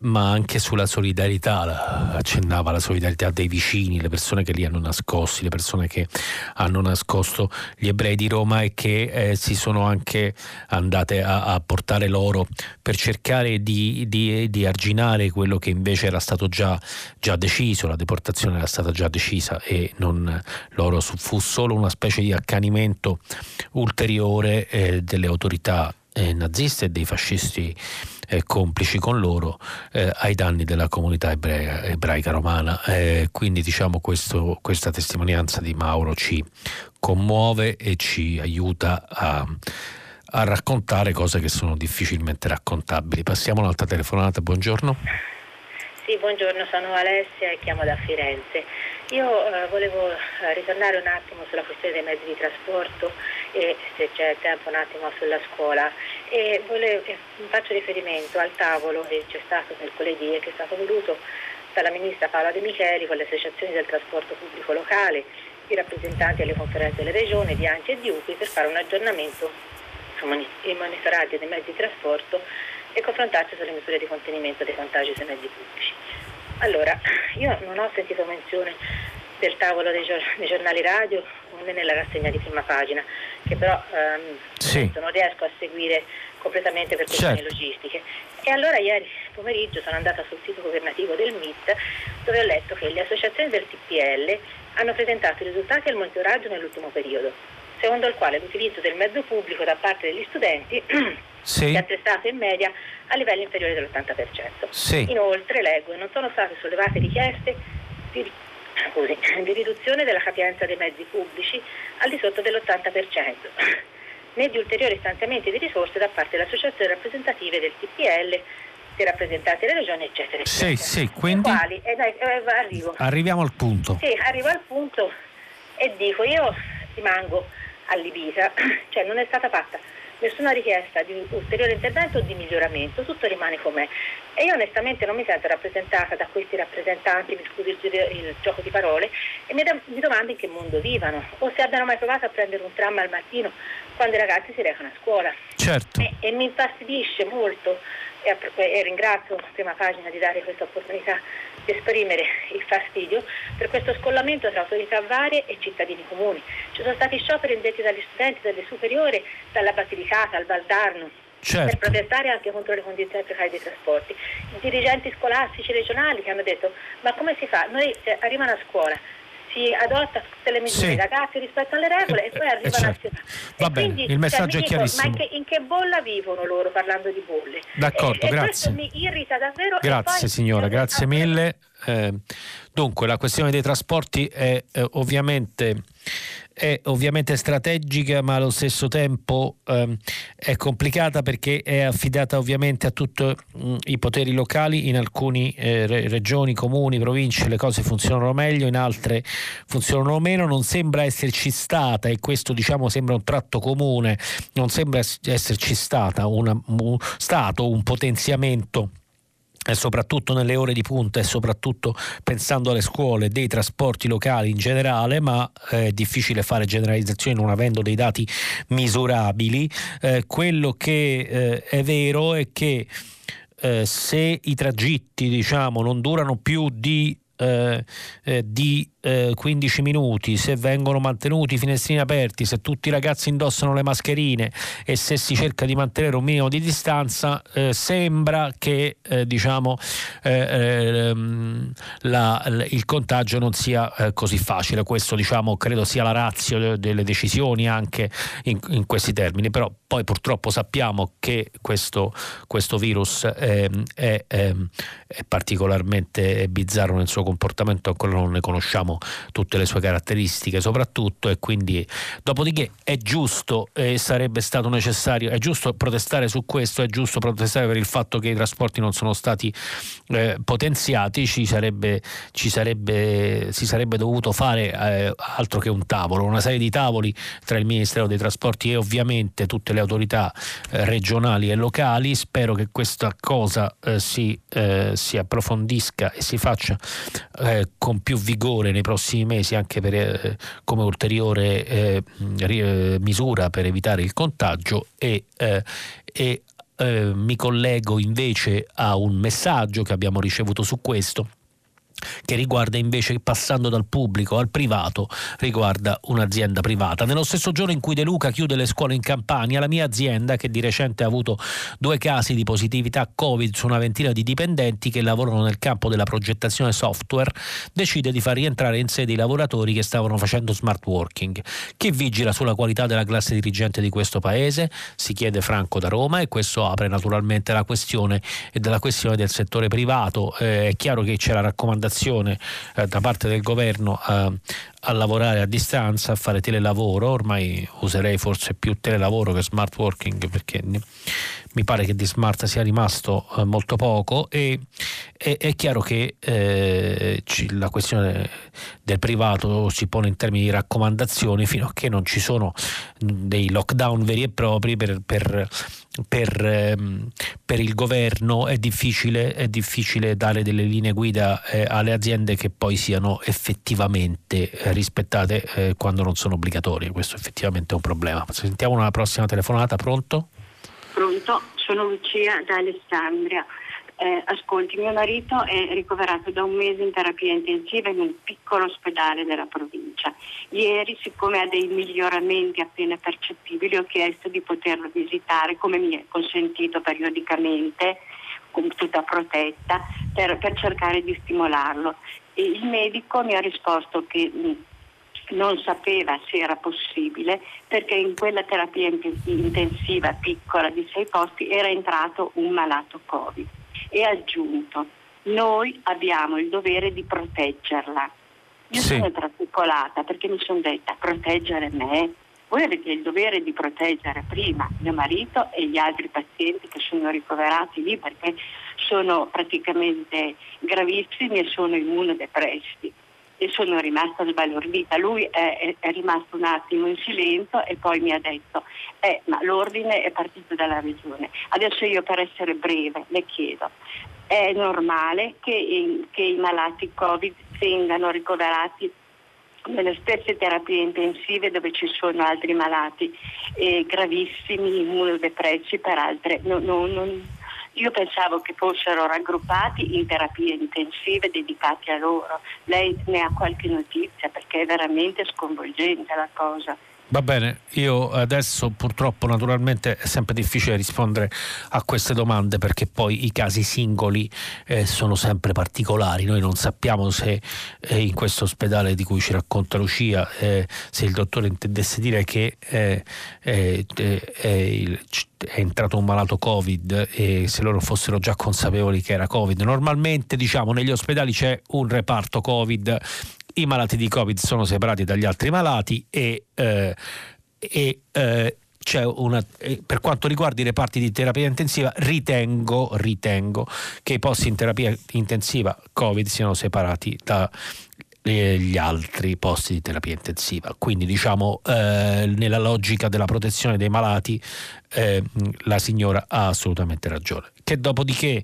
ma anche sulla solidarietà, accennava la solidarietà dei vicini, le persone che li hanno nascosti, le persone che hanno nascosto gli ebrei di Roma e che eh, si sono anche andate a, a portare loro per cercare di, di, di, arginare quello che invece era stato già, già, deciso, la deportazione era stata già decisa e non, loro fu solo una specie di accanimento ulteriore eh, delle autorità eh, naziste e dei fascisti eh, complici con loro eh, ai danni della comunità ebrea, ebraica romana. Eh, quindi diciamo questo, questa testimonianza di Mauro ci commuove e ci aiuta a, a raccontare cose che sono difficilmente raccontabili. Passiamo all'altra telefonata, buongiorno. Sì, buongiorno, sono Alessia e chiamo da Firenze. Io eh, volevo eh, ritornare un attimo sulla questione dei mezzi di trasporto e se c'è tempo un attimo sulla scuola e volevo, eh, faccio riferimento al tavolo che c'è stato mercoledì e che è stato voluto dalla ministra Paola De Micheli con le associazioni del trasporto pubblico locale, i rappresentanti alle conferenze delle regioni, di ANCI e di UPI per fare un aggiornamento sui monitoraggi dei mezzi di trasporto e confrontarsi sulle misure di contenimento dei contagi sui mezzi pubblici. Allora, io non ho sentito menzione del tavolo dei, gior- dei giornali radio né nella rassegna di prima pagina, che però ehm, sì. non riesco a seguire completamente per questioni certo. logistiche. E allora ieri pomeriggio sono andata sul sito governativo del MIT dove ho letto che le associazioni del TPL hanno presentato i risultati al monitoraggio nell'ultimo periodo, secondo il quale l'utilizzo del mezzo pubblico da parte degli studenti sì. è attestato in media a livelli inferiori dell'80%. Sì. Inoltre, leggo, non sono state sollevate richieste di, scusi, di riduzione della capienza dei mezzi pubblici al di sotto dell'80%, né di ulteriori stanziamenti di risorse da parte delle associazioni rappresentative del TPL dei rappresentanti delle regioni, eccetera, eccetera. Sì, sì, quindi... Quali, eh, dai, eh, arrivo. Arriviamo al punto. Sì, arrivo al punto e dico, io rimango allibita, cioè non è stata fatta nessuna richiesta di ulteriore intervento o di miglioramento, tutto rimane com'è. E io onestamente non mi sento rappresentata da questi rappresentanti, mi scusi il, il gioco di parole, e mi, da, mi, domando in che mondo vivano, o se abbiano mai provato a prendere un tram al mattino quando i ragazzi si recano a scuola. Certo. E, e mi infastidisce molto e, ringrazio la prima pagina di dare questa opportunità di esprimere il fastidio per questo scollamento tra autorità varie e cittadini comuni. Ci sono stati scioperi indetti dagli studenti delle superiori, dalla Basilicata al Valdarno, certo. per protestare anche contro le condizioni precarie dei trasporti. I dirigenti scolastici regionali che hanno detto ma come si fa? Noi arrivano a scuola, si adotta tutte le misure, sì. i ragazzi rispettano le regole e poi eh, arriva certo. Va bene, quindi, il messaggio cioè, è chiarissimo. ma in che, in che, bolla vivono loro parlando di bolle? D'accordo, e, grazie. E questo mi irrita davvero. Grazie poi, signora, grazie mille. Eh, dunque, la questione dei trasporti è eh, ovviamente è ovviamente strategica ma allo stesso tempo ehm, è complicata perché è affidata ovviamente a tutti mm, i poteri locali, in alcune eh, regioni, comuni, province le cose funzionano meglio, in altre funzionano meno, non sembra esserci stata e questo diciamo sembra un tratto comune, non sembra esserci stata una, un, stato un potenziamento soprattutto nelle ore di punta e soprattutto pensando alle scuole, dei trasporti locali in generale, ma è difficile fare generalizzazioni non avendo dei dati misurabili. Eh, quello che eh, è vero è che eh, se i tragitti diciamo, non durano più di eh, eh, di eh, 15 minuti, se vengono mantenuti i finestrini aperti, se tutti i ragazzi indossano le mascherine e se si cerca di mantenere un minimo di distanza, eh, sembra che eh, diciamo, eh, ehm, la, il contagio non sia così facile. Questo diciamo, credo sia la razza delle decisioni anche in, in, questi termini, però poi purtroppo sappiamo che questo, questo virus è, è, è, è particolarmente bizzarro nel suo comportamento ancora non ne conosciamo tutte le sue caratteristiche soprattutto e quindi dopodiché è giusto e sarebbe stato necessario, è giusto protestare su questo, è giusto protestare per il fatto che i trasporti non sono stati eh, potenziati, ci sarebbe, ci sarebbe, si sarebbe dovuto fare eh, altro che un tavolo, una serie di tavoli tra il Ministero dei Trasporti e ovviamente tutte le autorità eh, regionali e locali, spero che questa cosa eh, si, eh, si approfondisca e si faccia eh, con più vigore nei prossimi mesi anche per, eh, come ulteriore eh, eh, misura per evitare il contagio e, eh, e eh, mi collego invece a un messaggio che abbiamo ricevuto su questo che riguarda invece passando dal pubblico al privato, riguarda un'azienda privata. Nello stesso giorno in cui De Luca chiude le scuole in Campania, la mia azienda, che di recente ha avuto due casi di positività Covid su una ventina di dipendenti che lavorano nel campo della progettazione software, decide di far rientrare in sede i lavoratori che stavano facendo smart working. Chi vigila sulla qualità della classe dirigente di questo paese? Si chiede Franco da Roma e questo apre naturalmente la questione della questione del settore privato. Eh, è chiaro che c'è la raccomandazione raccomandazione eh, da parte del governo a, a lavorare a distanza, a fare telelavoro, ormai userei forse più telelavoro che smart working perché mi pare che di smart sia rimasto eh, molto poco e è, è chiaro che eh, ci, la questione del privato si pone in termini di raccomandazioni fino a che non ci sono dei lockdown veri e propri per, per, per, ehm, per il governo è difficile, è difficile, dare delle linee guida eh, alle aziende che poi siano effettivamente eh, rispettate eh, quando non sono obbligatorie. Questo effettivamente è un problema. Sentiamo una prossima telefonata, pronto? Pronto, sono Lucia da Alessandria. Eh, ascolti, mio marito è ricoverato da un mese in terapia intensiva in un piccolo ospedale della provincia. Ieri, siccome ha dei miglioramenti appena percettibili, ho chiesto di poterlo visitare come mi è consentito periodicamente, con tutta protetta, per, per cercare di stimolarlo E il medico mi ha risposto che mh, non sapeva se era possibile perché in quella terapia intensiva piccola di sei posti era entrato un malato Covid e ha aggiunto noi abbiamo il dovere di proteggerla. Io sì. sono traficolata perché mi sono detta proteggere me. Voi avete il dovere di proteggere prima mio marito e gli altri pazienti che sono ricoverati lì perché sono praticamente gravissimi e sono immunodepressi e sono rimasta sbalordita. Lui è, è, rimasto un attimo in silenzio e poi mi ha detto eh, ma l'ordine è partito dalla regione. Adesso io per essere breve le chiedo, è normale che, che i malati Covid vengano ricoverati nelle stesse terapie intensive dove ci sono altri malati eh, gravissimi, immunodepressi per altre. No, no, non, io pensavo che fossero raggruppati in terapie intensive dedicate a loro. Lei ne ha qualche notizia perché è veramente sconvolgente la cosa. Va bene, io adesso purtroppo naturalmente è sempre difficile rispondere a queste domande perché poi i casi singoli eh, sono sempre particolari, noi non sappiamo se eh, in questo ospedale di cui ci racconta Lucia, eh, se il dottore intendesse dire che eh, eh, eh, è entrato un malato Covid e se loro fossero già consapevoli che era Covid. Normalmente diciamo negli ospedali c'è un reparto Covid i malati di Covid sono separati dagli altri malati e, eh, e eh, una, per quanto riguarda i reparti di terapia intensiva, ritengo, ritengo che i posti in terapia intensiva Covid siano separati dagli altri posti di terapia intensiva. Quindi, diciamo, eh, nella logica della protezione dei malati, eh, la signora ha assolutamente ragione. Che dopodiché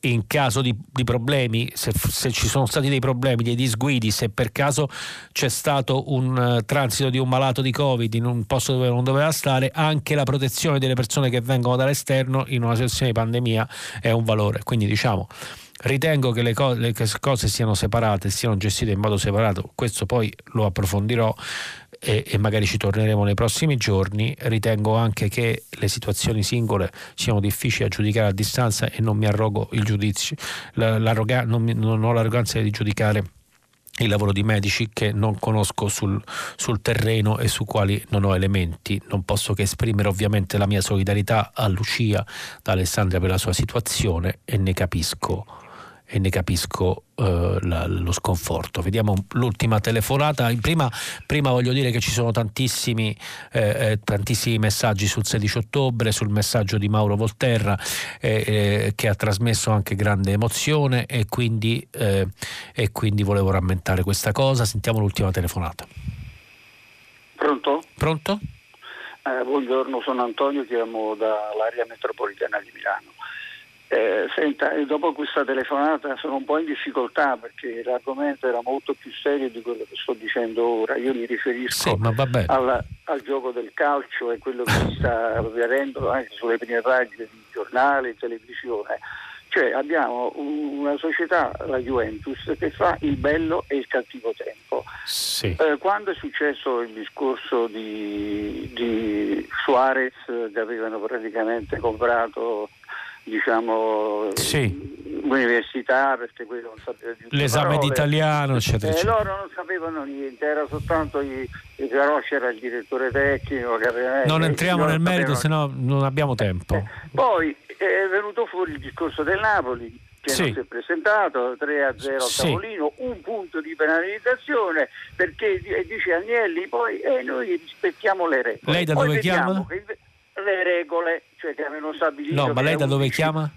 in caso di, di problemi, se, se, ci sono stati dei problemi, dei disguidi, se per caso c'è stato un uh, transito di un malato di Covid in un posto dove non doveva stare, anche la protezione delle persone che vengono dall'esterno in una situazione di pandemia è un valore. Quindi diciamo ritengo che le, co- le cose siano separate, siano gestite in modo separato, questo poi lo approfondirò e, e, magari ci torneremo nei prossimi giorni. Ritengo anche che le situazioni singole siano difficili da giudicare a distanza e non mi arrogo il giudizio, non, mi, non ho l'arroganza di giudicare il lavoro di medici che non conosco sul, sul, terreno e su quali non ho elementi. Non posso che esprimere ovviamente la mia solidarietà a Lucia, da Alessandria per la sua situazione e ne capisco e ne capisco eh, la, lo sconforto. Vediamo l'ultima telefonata. Prima, prima, voglio dire che ci sono tantissimi, eh, eh tantissimi, messaggi sul 16 ottobre, sul messaggio di Mauro Volterra eh, eh, che ha trasmesso anche grande emozione e quindi, eh, e quindi volevo rammentare questa cosa. Sentiamo l'ultima telefonata. Pronto? Pronto? buongiorno, sono Antonio, chiamo dall'area metropolitana di Milano. Eh, senta, dopo questa telefonata sono un po' in difficoltà perché l'argomento era molto più serio di quello che sto dicendo ora. Io mi riferisco sì, alla, al gioco del calcio e quello che si sta avvenendo anche sulle prime pagine di giornali, televisione. Cioè abbiamo una società, la Juventus, che fa il bello e il cattivo tempo. Sì. Eh, quando è successo il discorso di, di Suarez che avevano praticamente comprato diciamo, sì. università perché quello non sapeva più l'esame d'italiano eccetera, eh, eccetera. loro non sapevano niente era soltanto il Garosci era il direttore tecnico che, non entriamo nel merito se no non abbiamo tempo eh, poi è venuto fuori il discorso del Napoli che sì. non si è presentato 3 a 0 al tavolino un punto di penalizzazione perché dice Agnelli poi eh, noi rispettiamo le regole lei da poi dove chiama? Che le regole cioè che avevano stabilito. No, ma lei da dove chiama?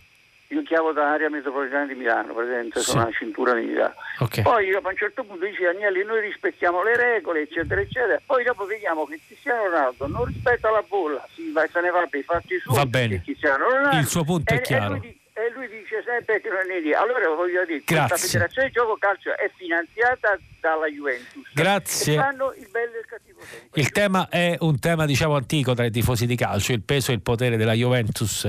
Io chiamo dall'area metropolitana di Milano, presente, sono una cintura nera. Okay. Poi io a un certo punto dice Agnelli, noi rispettiamo le regole, eccetera, eccetera. Poi dopo vediamo che Cristiano Ronaldo non rispetta la bolla, si va, se ne va per i fatti suoi. Va bene. Ronaldo, Il suo punto e, è chiaro. E e lui dice sempre che non è lì. Allora voglio dire, Grazie. questa federazione di gioco calcio è finanziata dalla Juventus. Grazie. Il bello e il cattivo. Il tema è un tema diciamo antico tra i tifosi di calcio, il peso e il potere della Juventus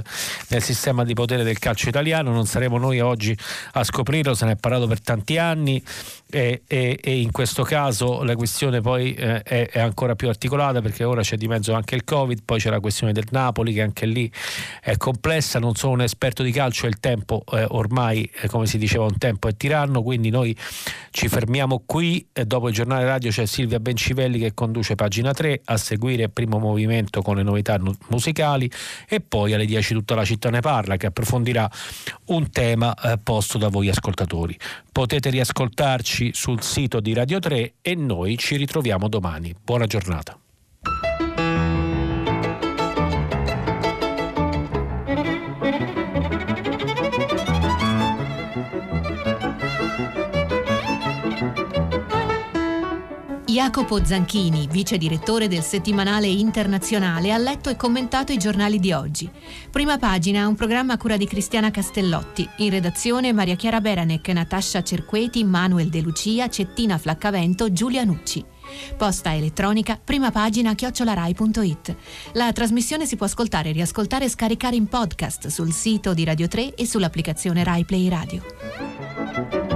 nel sistema di potere del calcio italiano, non saremo noi oggi a scoprirlo, se ne è parlato per tanti anni e, e, e in questo caso la questione poi eh, è, è, ancora più articolata perché ora c'è di mezzo anche il Covid, poi c'è la questione del Napoli che anche lì è complessa, non sono un esperto di calcio il tempo eh, ormai eh, come si diceva un tempo è tiranno, quindi noi ci fermiamo qui. E dopo il giornale radio c'è Silvia Bencivelli che conduce pagina 3 a seguire primo movimento con le novità musicali. E poi alle 10 tutta la città ne parla che approfondirà un tema eh, posto da voi ascoltatori. Potete riascoltarci sul sito di Radio 3 e noi ci ritroviamo domani. Buona giornata. Jacopo Zanchini, vice direttore del settimanale internazionale, ha letto e commentato i giornali di oggi. Prima pagina, un programma a cura di Cristiana Castellotti. In redazione Maria Chiara Beranec, Natascia Cerqueti, Manuel De Lucia, Cettina Flaccavento, Giulia Nucci. Posta elettronica, prima pagina chiocciolarai.it. La trasmissione si può ascoltare, riascoltare e scaricare in podcast sul sito di Radio 3 e sull'applicazione Rai Play Radio.